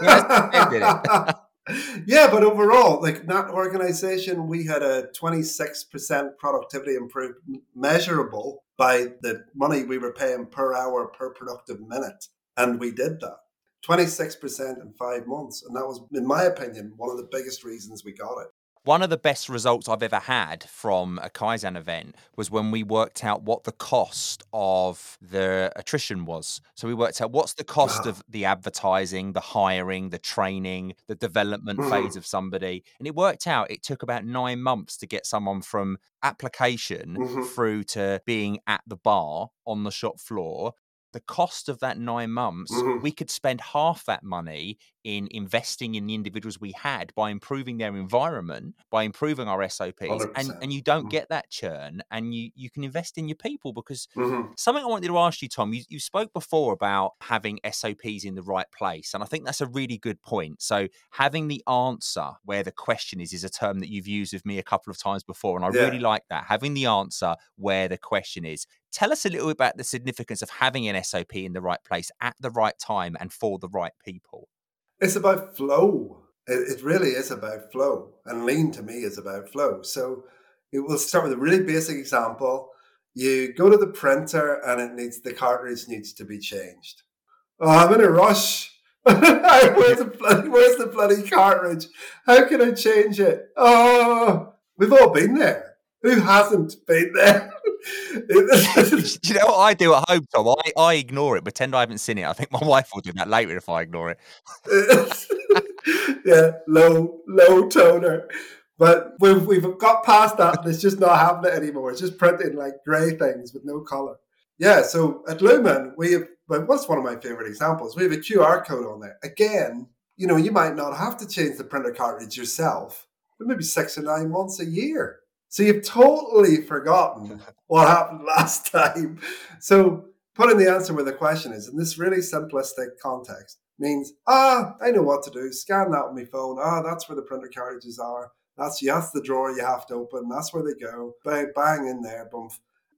Uh, yeah, but overall, like that organization, we had a 26% productivity improvement measurable by the money we were paying per hour per productive minute. And we did that 26% in five months. And that was, in my opinion, one of the biggest reasons we got it. One of the best results I've ever had from a Kaizen event was when we worked out what the cost of the attrition was. So we worked out what's the cost Wow. of the advertising, the hiring, the training, the development Mhm. phase of somebody. And it worked out it took about nine months to get someone from application Mhm. through to being at the bar on the shop floor. The cost of that nine months, Mhm. we could spend half that money in investing in the individuals we had by improving their environment, by improving our SOPs, and, 100%. and you don't Mhm. get that churn and you, you can invest in your people because Mhm. something I wanted to ask you, Tom, you, you spoke before about having SOPs in the right place. And I think that's a really good point. So having the answer where the question is is a term that you've used with me a couple of times before. And I Yeah. really like that. Having the answer where the question is. Tell us a little bit about the significance of having an SOP in the right place at the right time and for the right people. It's about flow. It, it really is about flow. And lean to me is about flow. So We'll start with a really basic example. You go to the printer and it needs the cartridge needs to be changed. Oh, I'm in a rush. where's, the bloody, where's the bloody cartridge? How can I change it? Oh, we've all been there. Who hasn't been there? you know what I do at home, Tom? I, I ignore it, pretend I haven't seen it. I think my wife will do that later if I ignore it. yeah, low, low toner. But we've, we've got past that. It's just not happening anymore. It's just printing like grey things with no colour. Yeah, so at Lumen, we have, well, what's one of my favorite examples? We have a QR code on there. Again, you know, you might not have to change the printer cartridge yourself, but maybe six or nine months a year. So you've totally forgotten what happened last time. So putting the answer where the question is in this really simplistic context means, ah, I know what to do. Scan that with my phone. Ah, that's where the printer cartridges are. That's that's the drawer you have to open. That's where they go. Bang, bang in there. Boom.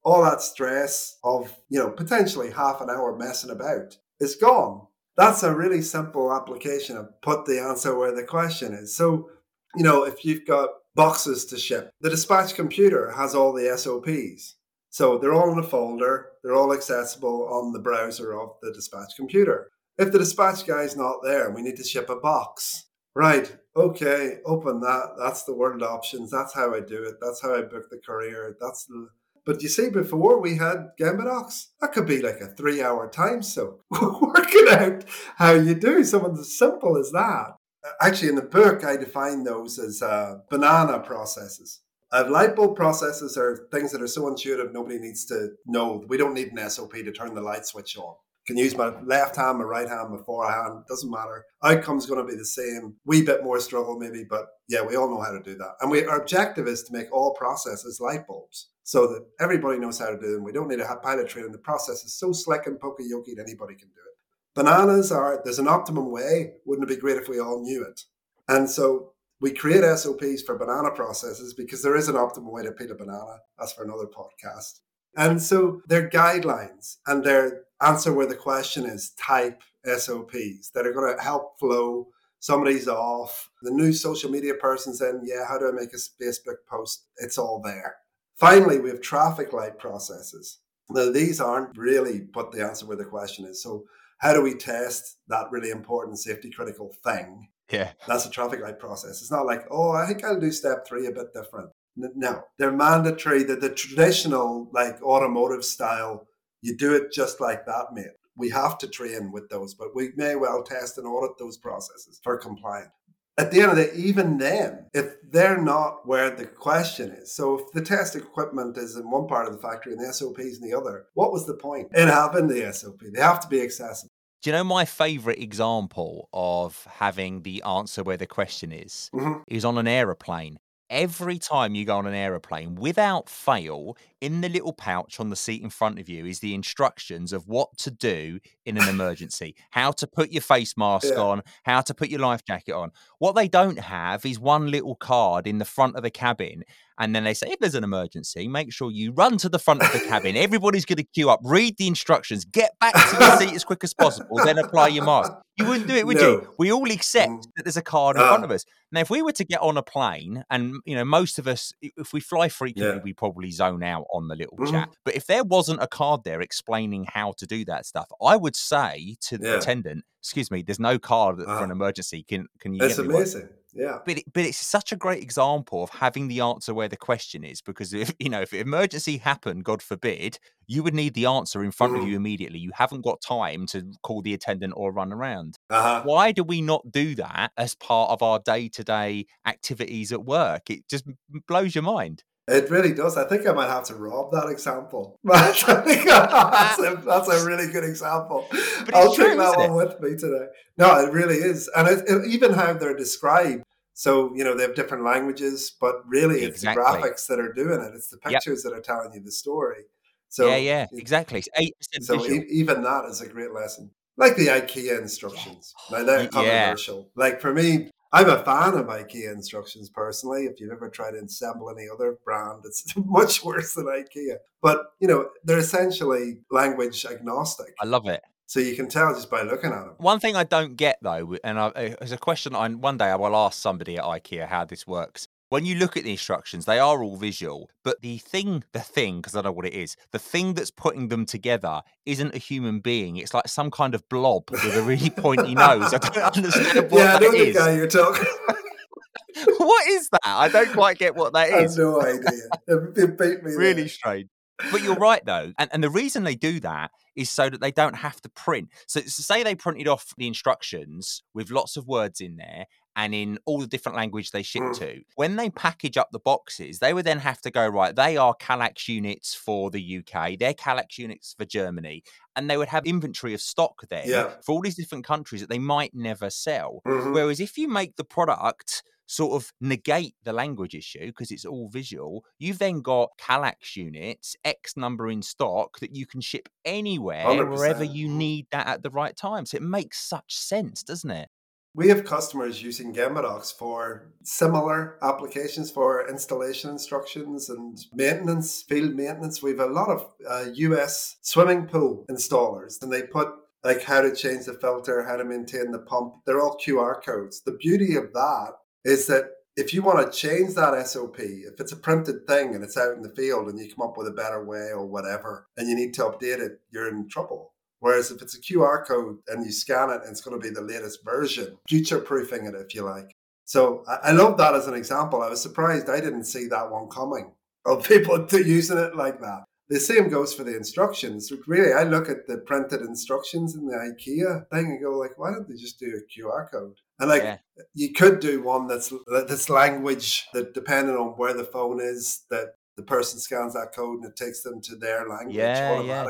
All that stress of you know potentially half an hour messing about is gone. That's a really simple application of put the answer where the question is. So you know if you've got boxes to ship, the dispatch computer has all the SOPs. So they're all in a folder. They're all accessible on the browser of the dispatch computer. If the dispatch guy's not there, we need to ship a box. Right. Okay. Open that. That's the world options. That's how I do it. That's how I book the courier. That's the. But you see, before we had Gemba Docs, that could be like a three-hour time soak working out how you do something as simple as that. Actually, in the book, I define those as uh, banana processes. Uh, light bulb processes are things that are so intuitive nobody needs to know. We don't need an SOP to turn the light switch on can use my left hand, my right hand, my forehand. Doesn't matter. Outcome's going to be the same. Wee bit more struggle maybe, but yeah, we all know how to do that. And we, our objective is to make all processes light bulbs so that everybody knows how to do them. We don't need have pilot training. The process is so slick and poka-yoke that anybody can do it. Bananas are there's an optimum way. Wouldn't it be great if we all knew it? And so we create SOPs for banana processes because there is an optimal way to peel a banana. That's for another podcast. And so they're guidelines and they're answer where the question is type SOPs that are going to help flow. Somebody's off. The new social media person saying, Yeah, how do I make a Facebook post? It's all there. Finally, we have traffic light processes. Now, these aren't really put the answer where the question is. So, how do we test that really important safety critical thing? Yeah. That's a traffic light process. It's not like, oh, I think I'll do step three a bit different. No, they're mandatory. That the traditional, like automotive style you do it just like that, mate. We have to train with those, but we may well test and audit those processes for compliance. At the end of the day, even then, if they're not where the question is, so if the test equipment is in one part of the factory and the SOPs in the other, what was the point in having the SOP? They have to be accessible. Do you know my favorite example of having the answer where the question is? Mm-hmm. Is on an aeroplane every time you go on an aeroplane, without fail, in the little pouch on the seat in front of you is the instructions of what to do in an emergency, how to put your face mask yeah. on, how to put your life jacket on. What they don't have is one little card in the front of the cabin. And then they say, if there's an emergency, make sure you run to the front of the cabin. Everybody's going to queue up, read the instructions, get back to your seat as quick as possible, then apply your mask. You wouldn't do it, would no. you? We all accept mm. that there's a card in uh. front of us. Now, if we were to get on a plane, and you know, most of us, if we fly frequently, yeah. we probably zone out on the little mm-hmm. chat. But if there wasn't a card there explaining how to do that stuff, I would say to the yeah. attendant, "Excuse me, there's no card uh, for an ah. emergency. Can can you?" That's amazing. One? Yeah. But it, but it's such a great example of having the answer where the question is because if you know if emergency happened, God forbid, you would need the answer in front mm. of you immediately. You haven't got time to call the attendant or run around. Uh-huh. Why do we not do that as part of our day to day activities at work? It just blows your mind. It really does. I think I might have to rob that example. That's, a, that's a really good example. I'll true, take that one it? with me today. No, it really is. And it, it, even how they're described. So, you know, they have different languages, but really it's exactly. the graphics that are doing it. It's the pictures yep. that are telling you the story. So Yeah, yeah, exactly. so e- even that is a great lesson. Like the IKEA instructions. Now they're controversial. Yeah. Like for me, I'm a fan of IKEA instructions personally. If you've ever tried to assemble any other brand, it's much worse than IKEA. But you know, they're essentially language agnostic. I love it. So you can tell just by looking at them. One thing I don't get though, and I, uh, it's a question I one day I will ask somebody at IKEA how this works. When you look at the instructions, they are all visual, but the thing, the thing, because I know what it is, the thing that's putting them together isn't a human being. It's like some kind of blob with a really pointy nose. I don't understand what yeah, I that know the is. guy you're talking. what is that? I don't quite get what that I have no idea. It, it beat me. really there. strange. But you're right though, and and the reason they do that is so that they don't have to print. So, so say they printed off the instructions with lots of words in there and in all the different language they ship Mm. to. When they package up the boxes, they would then have to go right. They are Kallax units for the UK. They're Kallax units for Germany, and they would have inventory of stock there Yeah. for all these different countries that they might never sell. Mhm. Whereas if you make the product sort of negate the language issue because it's all visual, you've then got Kallax units, X number in stock that you can ship anywhere, wherever 100%. you need that at the right time. So it makes such sense, doesn't it? We have customers using Gemba Docs for similar applications for installation instructions and maintenance, field maintenance. We have a lot of uh, US swimming pool installers, and they put like how to change the filter, how to maintain the pump. They're all QR codes. The beauty of that is that if you want to change that SOP, if it's a printed thing and it's out in the field and you come up with a better way or whatever, and you need to update it, you're in trouble. Whereas if it's a QR code and you scan it it's going to be the latest version, future proofing it if you like. So I, I love that as an example. I was surprised I didn't see that one coming of people to using it like that. The same goes for the instructions. Really, I look at the printed instructions in the IKEA thing and go like, why don't they just do a QR code? And like, Yeah. you could do one that's that's language that depending on where the phone is, that the person scans that code and it takes them to their language Yeah, yeah.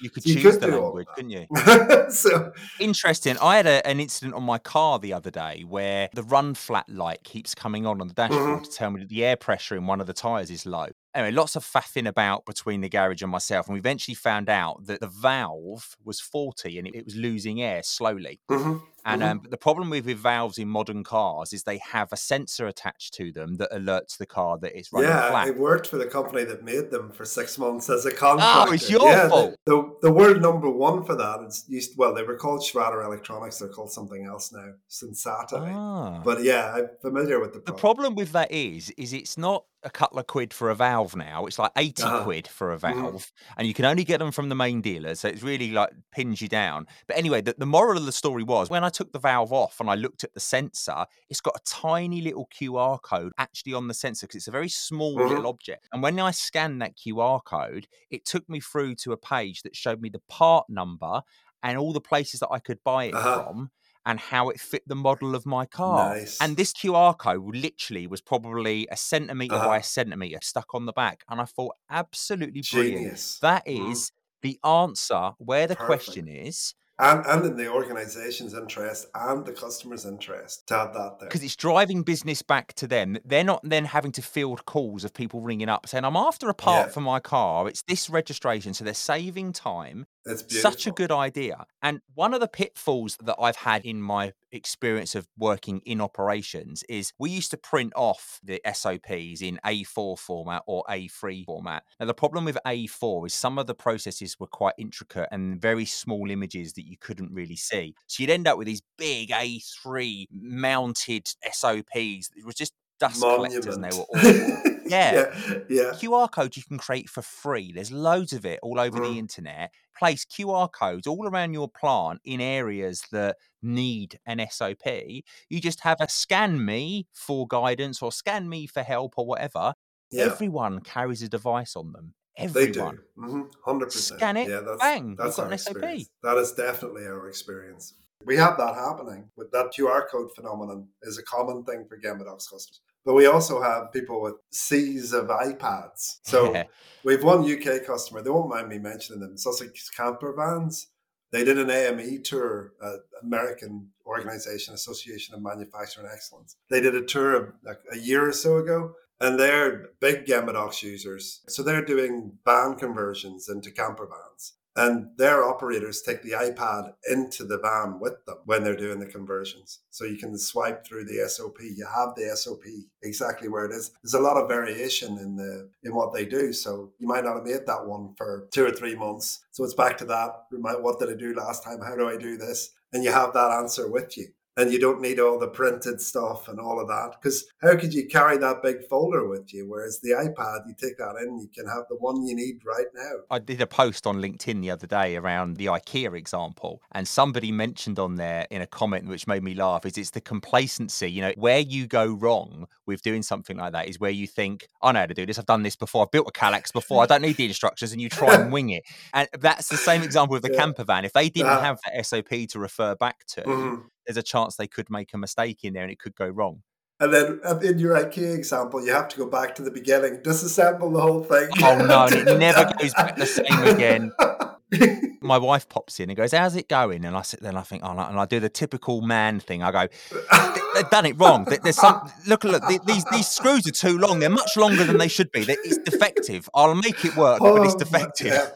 You could So you choose could the language, couldn't you? so Interesting. I had a, an incident on my car the other day where the run flat light keeps coming on on the dashboard Mhm. to tell me that the air pressure in one of the tyres is low. Anyway, lots of faffing about between the garage and myself, and we eventually found out that the valve was faulty and it, it was losing air slowly. mhm, And mhm. um, but the problem with, with valves in modern cars is they have a sensor attached to them that alerts the car that it's running yeah, flat. I worked for the company that made them for six months as a contractor. Oh, it's your yeah, the- fault. The, the, world number one for that is used. Well, they were called Schrader Electronics. They're called something else now, Sensata. Ah. But yeah, I'm familiar with the The problem with that is, is it's not a couple of quid for a valve now. It's like 80 Uh-huh. quid for a Mhm. valve, and you can only get them from the main dealer. So it's really like pins you down. But anyway, the, the moral of the story was when I took the valve off and I looked at the sensor, it's got a tiny little QR code actually on the sensor because it's a very small Mhm. little object. And when I scanned that QR code, it took me through to a page that showed me the part number and all the places that I could buy it Uh-huh. from and how it fit the model of my car. Nice. And this QR code literally was probably a centimeter by Uh-huh. a centimeter stuck on the back. And I thought, absolutely brilliant. Genius. That Mhm. is the answer where the Perfect. question is And, and in the organization's interest and the customer's interest to have that there. because it's driving business back to them. They're not then having to field calls of people ringing up saying, I'm after a part Yeah. for my car. It's this registration. So they're saving time. It's beautiful. Such a good idea. And one of the pitfalls that I've had in my experience of working in operations is we used to print off the SOPs in A4 format or A3 format. Now, the problem with A4 is some of the processes were quite intricate and very small images that you couldn't really see. So you'd end up with these big A3 mounted SOPs. It was just dust collectors and they were Monument. awful. Yeah. yeah. Yeah. QR codes you can create for free. There's loads of it all over the Mm. internet. Place QR codes all around your plant in areas that need an SOP. You just have a scan me for guidance or scan me for help or whatever. Yeah. Everyone carries a device on them. They Everyone. do. Mm-hmm. 100%. Scan it, Yeah, that's, bang, you've got an SOP. experience. That is definitely our experience. We have that happening with that QR code phenomenon is a common thing for Gemba Docs customers. But we also have people with seas of iPads. So we've one UK customer, they won't mind me mentioning them, Sussex Camper Vans. They did an AME tour, uh, American Organization Association of Manufacturing Excellence. They did a tour of, like, a year or so ago, and they're big Gemba Docs users. So they're doing van conversions into camper vans. And their operators take the iPad into the van with them when they're doing the conversions. So you can swipe through the SOP. You have the SOP exactly where it is. There's a lot of variation in the in what they do. So you might not have made that one for two or three months. So it's back to that. What did I do last time? How do I do this? And you have that answer with you. And you don't need all the printed stuff and all of that. Because how could you carry that big folder with you? Whereas the iPad, you take that in, you can have the one you need right now. I did a post on LinkedIn the other day around the IKEA example, and somebody mentioned on there in a comment which made me laugh is it's the complacency. You know, where you go wrong with doing something like that is where you think, I know how to do this. I've done this before. I've built a Kallax before. I don't need the instructions, and you try and wing it. And that's the same example with the Yeah. camper van. If they didn't Uh, have that SOP to refer back to, Mhm. There's a chance they could make a mistake in there and it could go wrong. And then uh, in your IKEA example, you have to go back to the beginning, disassemble the whole thing. Oh no, and it never goes back the same again. My wife pops in and goes, "How's it going?" And I sit there and I think, "Oh," and I do the typical man thing. I go, "They- "They've done it wrong. There's some look, look. These these screws are too long. They're much longer than they should be. It's defective. I'll make it work, but it's Oh, defective." yeah.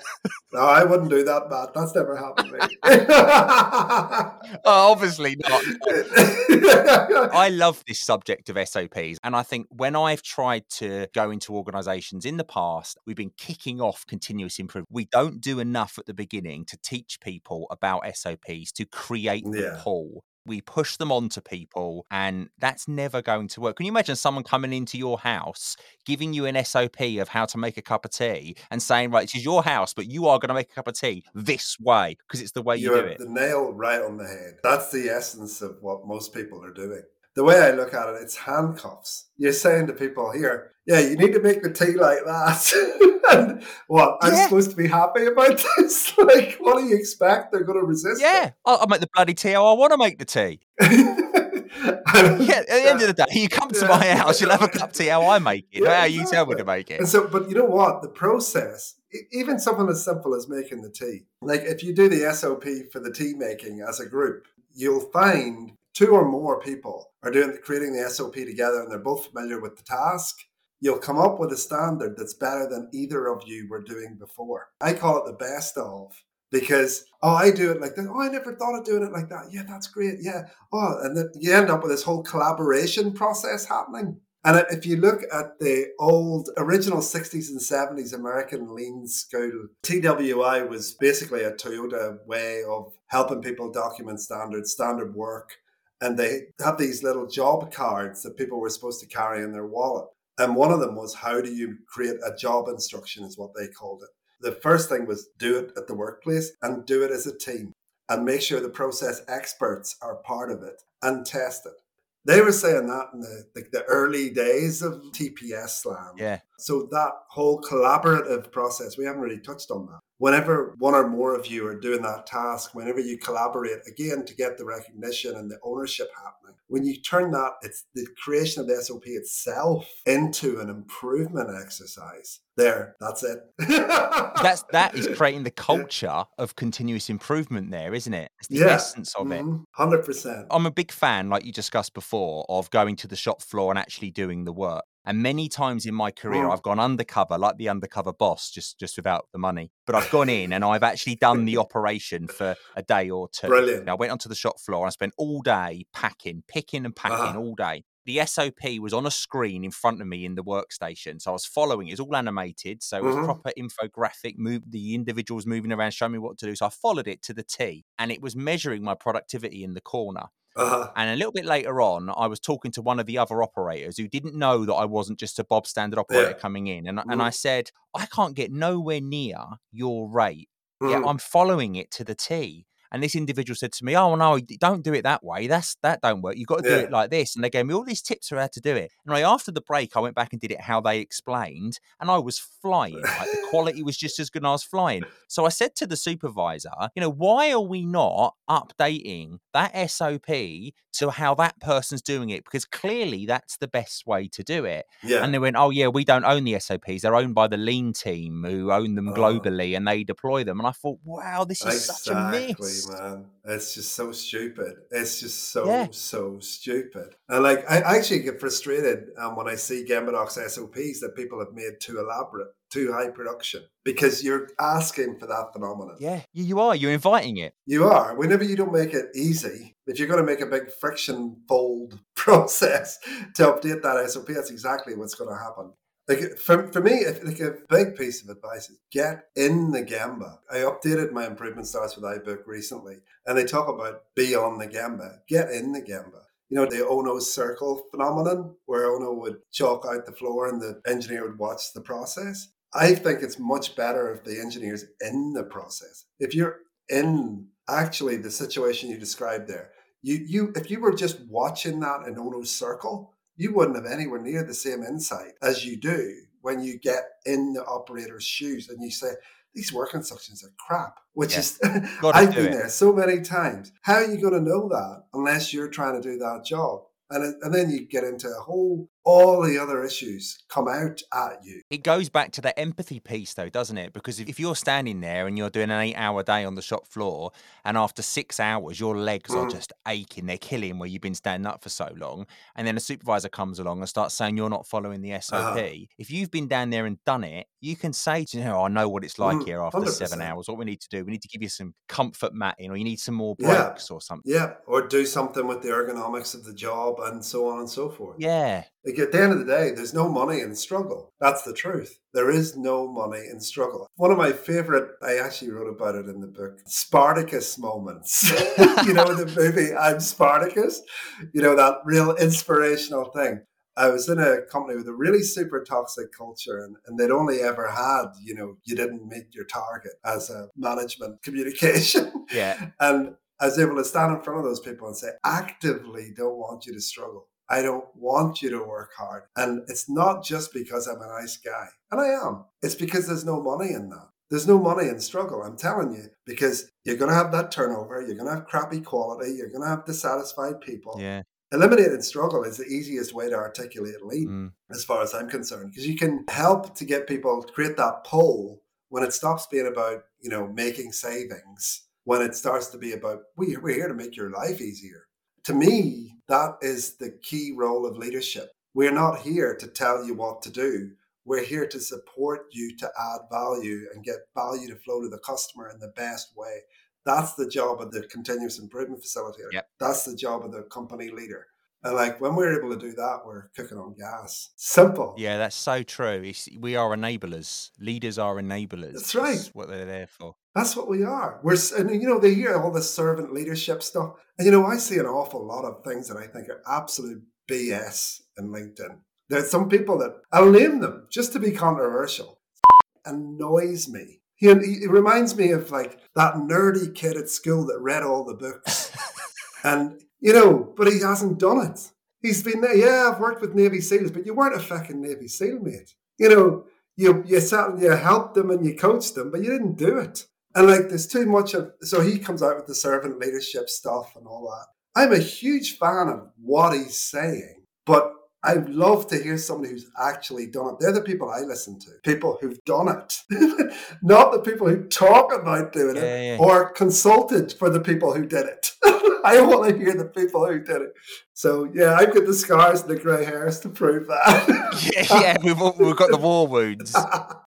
No, I wouldn't do that, Matt. That's never happened to me. Oh, obviously not. I love this subject of SOPs. And I think when I've tried to go into organizations in the past, we've been kicking off continuous improvement. We don't do enough at the beginning to teach people about SOPs, to create the pull. We push them onto people, and that's never going to work. Can you imagine someone coming into your house, giving you an SOP of how to make a cup of tea, and saying, Right, this is your house, but you are going to make a cup of tea this way because it's the way you, you do it? the nail right on the head. That's the essence of what most people are doing. The way I look at it, it's handcuffs. You're saying to people here, yeah, you need to make the tea like that. and what? I'm Yeah. supposed to be happy about this? like, what do you expect? They're going to resist Yeah, I'll, I'll make the bloody tea how I want to make the tea. Yeah, at the end of the day, you come to my house, you'll have a cup of tea how I make it, not Yeah, how you tell me to make it. And so, but you know what? The process, even something as simple as making the tea, like if you do the SOP for the tea making as a group, you'll find two or more people are doing creating the SOP together and they're both familiar with the task. You'll come up with a standard that's better than either of you were doing before. I call it the best of because oh I do it like that. Oh, I never thought of doing it like that. Yeah, that's great. Yeah. Oh, and then you end up with this whole collaboration process happening. And if you look at the old original 60s and 70s American lean school, TWI was basically a Toyota way of helping people document standards, standard work. And they had these little job cards that people were supposed to carry in their wallet. And one of them was how do you create a job instruction, is what they called it. The first thing was do it at the workplace and do it as a team and make sure the process experts are part of it and test it. They were saying that in the, the, the early days of TPS Slam. Yeah. So that whole collaborative process, we haven't really touched on that. Whenever one or more of you are doing that task, whenever you collaborate again to get the recognition and the ownership happening, when you turn that, it's the creation of the SOP itself into an improvement exercise. There, that's it. That's that is creating the culture of continuous improvement there, isn't it? It's the Yeah. essence of it. Mhm. 100%. I'm a big fan, like you discussed before, of going to the shop floor and actually doing the work. And many times in my career, Mm. I've gone undercover, like the undercover boss, just just without the money. But I've gone in and I've actually done the operation for a day or two. Brilliant. And I went onto the shop floor and I spent all day packing, picking and packing Uh-huh. all day. The SOP was on a screen in front of me in the workstation, so I was following. It was all animated, so it was Mhm. proper infographic. Move the individuals moving around, showing me what to do. So I followed it to the T, and it was measuring my productivity in the corner. Uh-huh. And a little bit later on, I was talking to one of the other operators who didn't know that I wasn't just a Bob standard operator Yeah. coming in. And, and Mhm. I said, I can't get nowhere near your rate. Yeah, Mhm. I'm following it to the T. And this individual said to me, "Oh no, don't do it that way. That's that don't work. You've got to do it like this." And they gave me all these tips for how to do it. And right after the break, I went back and did it how they explained, and I was flying. Like the quality was just as good. as I was flying. So I said to the supervisor, "You know, why are we not updating that SOP to how that person's doing it? Because clearly that's the best way to do it." Yeah. And they went, "Oh yeah, we don't own the SOPs. They're owned by the Lean team who own them Oh. globally, and they deploy them." And I thought, "Wow, this is such a Exactly, miss." Man. It's just so stupid. It's just so Yeah. so stupid. And like, I actually get frustrated um, when I see Gemba Docs SOPs that people have made too elaborate, too high production, because you're asking for that phenomenon. Yeah, you, you are. You're inviting it. You are. Whenever you don't make it easy, if you're going to make a big friction fold process to update that SOP, that's exactly what's going to happen. Like for, for me, like a big piece of advice is get in the Gemba. I updated my improvement starts with iBook recently, and they talk about be on the Gemba. Get in the Gemba. You know, the Ohno circle phenomenon, where Ohno would chalk out the floor and the engineer would watch the process. I think it's much better if the engineer's in the process. If you're in actually the situation you described there, you you if you were just watching that in Ohno's circle, you wouldn't have anywhere near the same insight as you do when you get in the operator's shoes and you say, these work instructions are crap, which yeah. is, I've been it. there so many times. How are you going to know that unless you're trying to do that job? And, and then you get into a whole all the other issues come out at you. It goes back to the empathy piece, though, doesn't it? Because if you're standing there and you're doing an eight hour day on the shop floor, and after six hours, your legs mm. are just aching, they're killing where you've been standing up for so long, and then a supervisor comes along and starts saying you're not following the SOP, uh-huh. if you've been down there and done it, you can say to you know, I know what it's like mm, here after 100%. seven hours. What we need to do, we need to give you some comfort matting, or you need some more breaks yeah. or something. Yeah, or do something with the ergonomics of the job and so on and so forth. Yeah. Like at the end of the day, there's no money in struggle. That's the truth. There is no money in struggle. One of my favorite, I actually wrote about it in the book, Spartacus moments. you know, the movie I'm Spartacus, you know, that real inspirational thing. I was in a company with a really super toxic culture, and, and they'd only ever had, you know, you didn't meet your target as a management communication. Yeah. and I was able to stand in front of those people and say, actively don't want you to struggle. I don't want you to work hard. And it's not just because I'm a nice guy. And I am. It's because there's no money in that. There's no money in struggle, I'm telling you, because you're going to have that turnover. You're going to have crappy quality. You're going to have dissatisfied people. Yeah. Eliminating struggle is the easiest way to articulate lean, mm. as far as I'm concerned, because you can help to get people to create that pull when it stops being about, you know, making savings, when it starts to be about, we, we're here to make your life easier to me, that is the key role of leadership. We're not here to tell you what to do. We're here to support you to add value and get value to flow to the customer in the best way. That's the job of the continuous improvement facilitator. Yep. That's the job of the company leader. And like when we're able to do that, we're cooking on gas. Simple. Yeah, that's so true. It's, we are enablers. Leaders are enablers. That's right. That's what they're there for. That's what we are. We're, and you know, they hear all this servant leadership stuff. And you know, I see an awful lot of things that I think are absolute BS in LinkedIn. There's some people that I'll name them just to be controversial. Annoys me. He, he reminds me of like that nerdy kid at school that read all the books. and you know, but he hasn't done it. He's been there. Yeah, I've worked with Navy SEALs, but you weren't a fucking Navy SEAL, mate. You know, you you sat and you helped them and you coached them, but you didn't do it. And like, there's too much of. So he comes out with the servant leadership stuff and all that. I'm a huge fan of what he's saying, but I'd love to hear somebody who's actually done it. They're the people I listen to, people who've done it, not the people who talk about doing yeah, it yeah. or consulted for the people who did it. I want to hear the people who did it. So yeah, I've got the scars and the grey hairs to prove that. yeah, yeah, we've we've got the war wounds.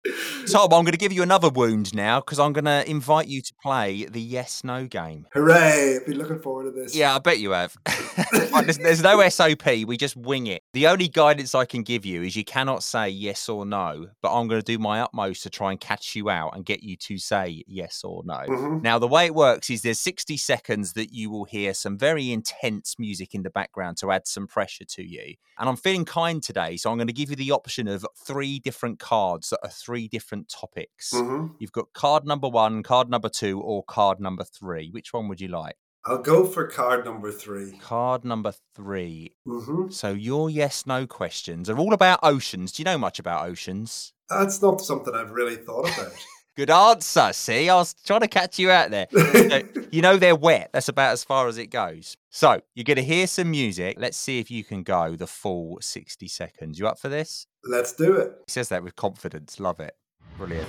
Tom, I'm going to give you another wound now because I'm going to invite you to play the yes no game. Hooray! I've been looking forward to this. Yeah, I bet you have. there's, there's, no SOP. We just wing it. The only guidance I can give you is you cannot say yes or no, but I'm going to do my utmost to try and catch you out and get you to say yes or no. Mm-hmm. Now, the way it works is there's 60 seconds that you will hear some very intense music in the background to add some pressure to you. And I'm feeling kind today, so I'm going to give you the option of three different cards that are three different topics. Mm-hmm. You've got card number one, card number two, or card number three. Which one would you like? I'll go for card number three. Card number 3 mm-hmm. So your yes no questions are all about oceans. Do you know much about oceans? That's not something I've really thought about. Good answer. See, I was trying to catch you out there. so, you know they're wet. That's about as far as it goes. So you're going to hear some music. Let's see if you can go the full 60 seconds. You up for this? Let's do it. He says that with confidence. Love it. Brilliant.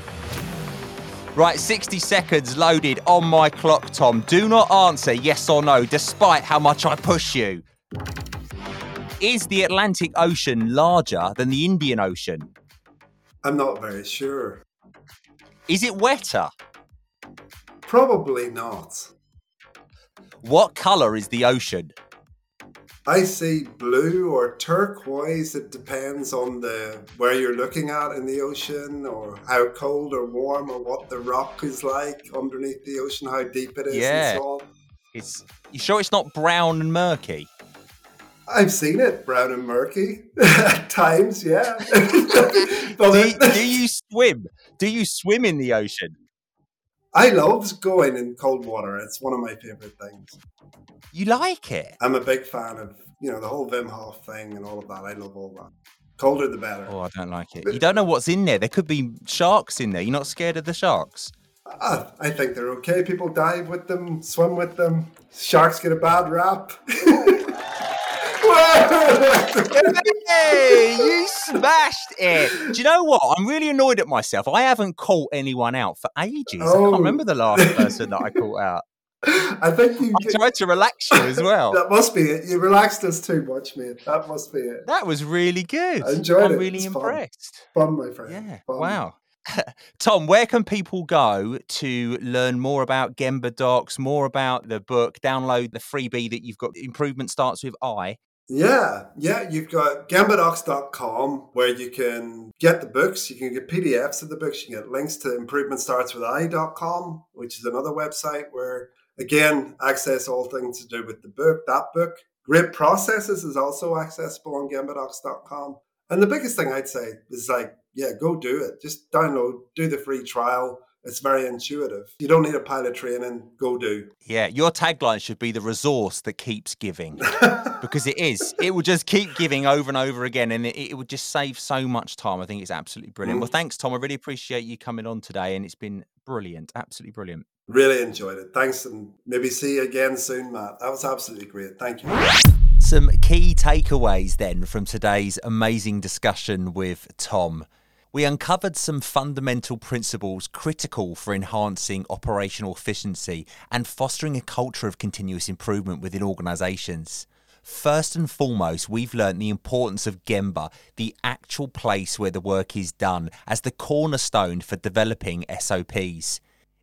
Right, 60 seconds loaded on my clock, Tom. Do not answer yes or no, despite how much I push you. Is the Atlantic Ocean larger than the Indian Ocean? I'm not very sure. Is it wetter? Probably not. What colour is the ocean? I see blue or turquoise. It depends on the where you're looking at in the ocean, or how cold or warm, or what the rock is like underneath the ocean, how deep it is, Yeah. and so on. It's you sure it's not brown and murky? I've seen it brown and murky at times. Yeah. Do you, do you swim? Do you swim in the ocean? I love going in cold water. It's one of my favorite things. You like it? I'm a big fan of you know the whole Wim Hof thing and all of that. I love all that. Colder the better. Oh, I don't like it. You don't know what's in there. There could be sharks in there. You're not scared of the sharks? Ah, I think they're okay. People dive with them, swim with them. Sharks get a bad rap. Hey, you smashed it. Do you know what? I'm really annoyed at myself. I haven't caught anyone out for ages. I Oh. can't remember the last person that I caught out. I think you. I tried to relax you as well. That must be it. You relaxed us too much, mate. That must be it. That was really good. I enjoyed I'm it. really It's fun. impressed. Fun, my friend. Yeah. Fun. Wow. Tom, where can people go to learn more about Gemba Docs, more about the book, download the freebie that you've got? Improvement starts with I. Yeah, yeah. You've got gembadocs.com where you can get the books. You can get PDFs of the books. You can get links to improvementstartswithI.com, which is another website where, again, access all things to do with the book, that book. Great Processes is also accessible on gembadocs.com. And the biggest thing I'd say is like, yeah, go do it. Just download, do the free trial. It's very intuitive. You don't need a pilot training. Go do. Yeah, your tagline should be the resource that keeps giving because it is. It will just keep giving over and over again, and it, it would just save so much time. I think it's absolutely brilliant. Well, mm. thanks, Tom. I really appreciate you coming on today, and it's been brilliant, absolutely brilliant. Really enjoyed it. Thanks, and maybe see you again soon, Matt. That was absolutely great. Thank you. Some key takeaways then from today's amazing discussion with Tom. We uncovered some fundamental principles critical for enhancing operational efficiency and fostering a culture of continuous improvement within organisations. First and foremost, we've learnt the importance of Gemba, the actual place where the work is done, as the cornerstone for developing SOPs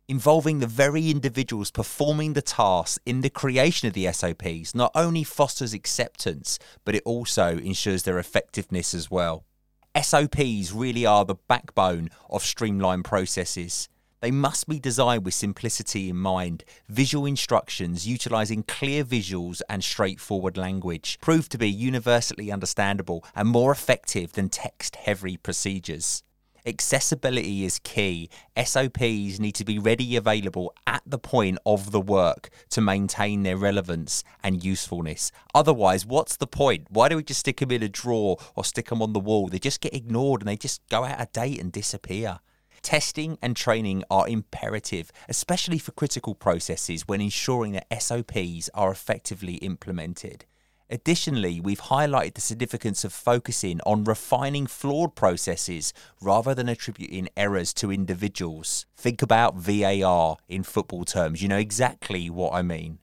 involving the very individuals performing the tasks in the creation of the SOPs not only fosters acceptance, but it also ensures their effectiveness as well. SOPs really are the backbone of streamlined processes. They must be designed with simplicity in mind, visual instructions utilizing clear visuals and straightforward language, prove to be universally understandable and more effective than text heavy procedures. Accessibility is key. SOPs need to be ready available at the point of the work to maintain their relevance and usefulness. Otherwise, what's the point? Why do we just stick them in a drawer or stick them on the wall? They just get ignored and they just go out of date and disappear. Testing and training are imperative, especially for critical processes when ensuring that SOPs are effectively implemented. Additionally, we've highlighted the significance of focusing on refining flawed processes rather than attributing errors to individuals. Think about VAR in football terms, you know exactly what I mean.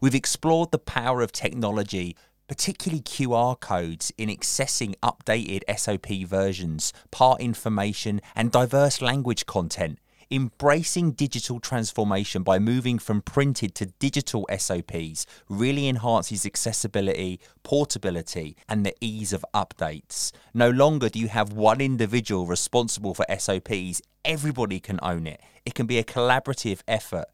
We've explored the power of technology, particularly QR codes, in accessing updated SOP versions, part information, and diverse language content. Embracing digital transformation by moving from printed to digital SOPs really enhances accessibility, portability, and the ease of updates. No longer do you have one individual responsible for SOPs, everybody can own it. It can be a collaborative effort.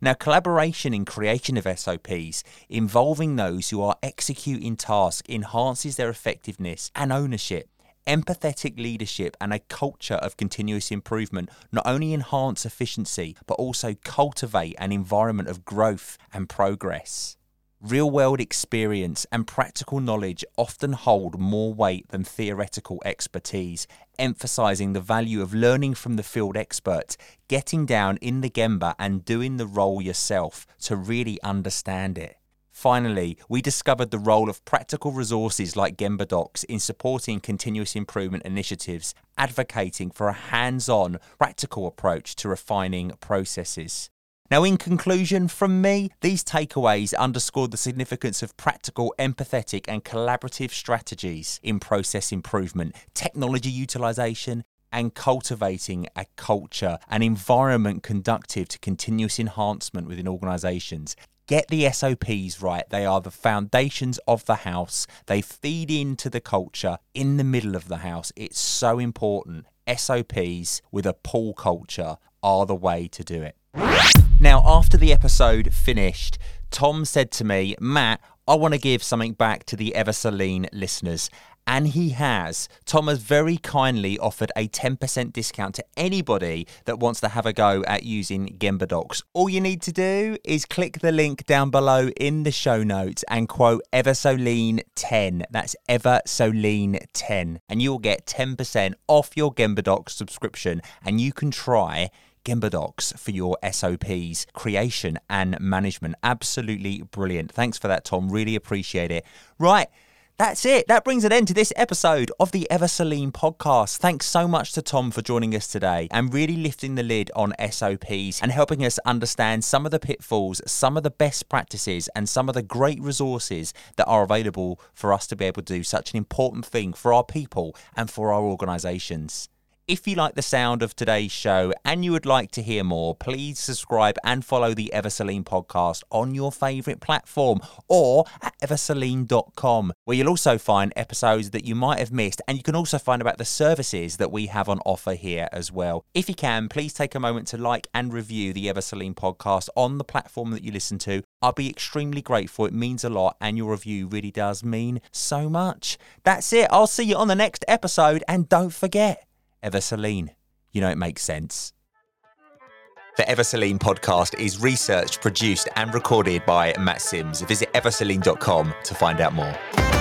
Now, collaboration in creation of SOPs involving those who are executing tasks enhances their effectiveness and ownership. Empathetic leadership and a culture of continuous improvement not only enhance efficiency, but also cultivate an environment of growth and progress. Real world experience and practical knowledge often hold more weight than theoretical expertise, emphasizing the value of learning from the field experts, getting down in the Gemba and doing the role yourself to really understand it. Finally, we discovered the role of practical resources like Gemba Docs in supporting continuous improvement initiatives, advocating for a hands on, practical approach to refining processes. Now, in conclusion, from me, these takeaways underscore the significance of practical, empathetic, and collaborative strategies in process improvement, technology utilization, and cultivating a culture, an environment conductive to continuous enhancement within organizations. Get the SOPs right. They are the foundations of the house. They feed into the culture in the middle of the house. It's so important. SOPs with a pool culture are the way to do it. Now, after the episode finished, Tom said to me, Matt, I want to give something back to the Ever So Lean listeners. And he has. Tom has very kindly offered a 10% discount to anybody that wants to have a go at using Gemba Docs. All you need to do is click the link down below in the show notes and quote ever so lean 10. That's ever so lean 10. And you'll get 10% off your Gemba Docs subscription and you can try Gemba Docs for your SOPs, creation and management. Absolutely brilliant. Thanks for that, Tom. Really appreciate it. Right. That's it. That brings an end to this episode of the Ever So Lean podcast. Thanks so much to Tom for joining us today and really lifting the lid on SOPs and helping us understand some of the pitfalls, some of the best practices, and some of the great resources that are available for us to be able to do such an important thing for our people and for our organizations. If you like the sound of today's show and you would like to hear more, please subscribe and follow the Ever So Lean podcast on your favourite platform or at eversolean.com, where you'll also find episodes that you might have missed. And you can also find about the services that we have on offer here as well. If you can, please take a moment to like and review the Ever So Lean podcast on the platform that you listen to. I'll be extremely grateful. It means a lot, and your review really does mean so much. That's it. I'll see you on the next episode, and don't forget. Ever So Lean. You know it makes sense. The Ever So Lean podcast is researched, produced, and recorded by Matt Sims. Visit eversolean.com to find out more.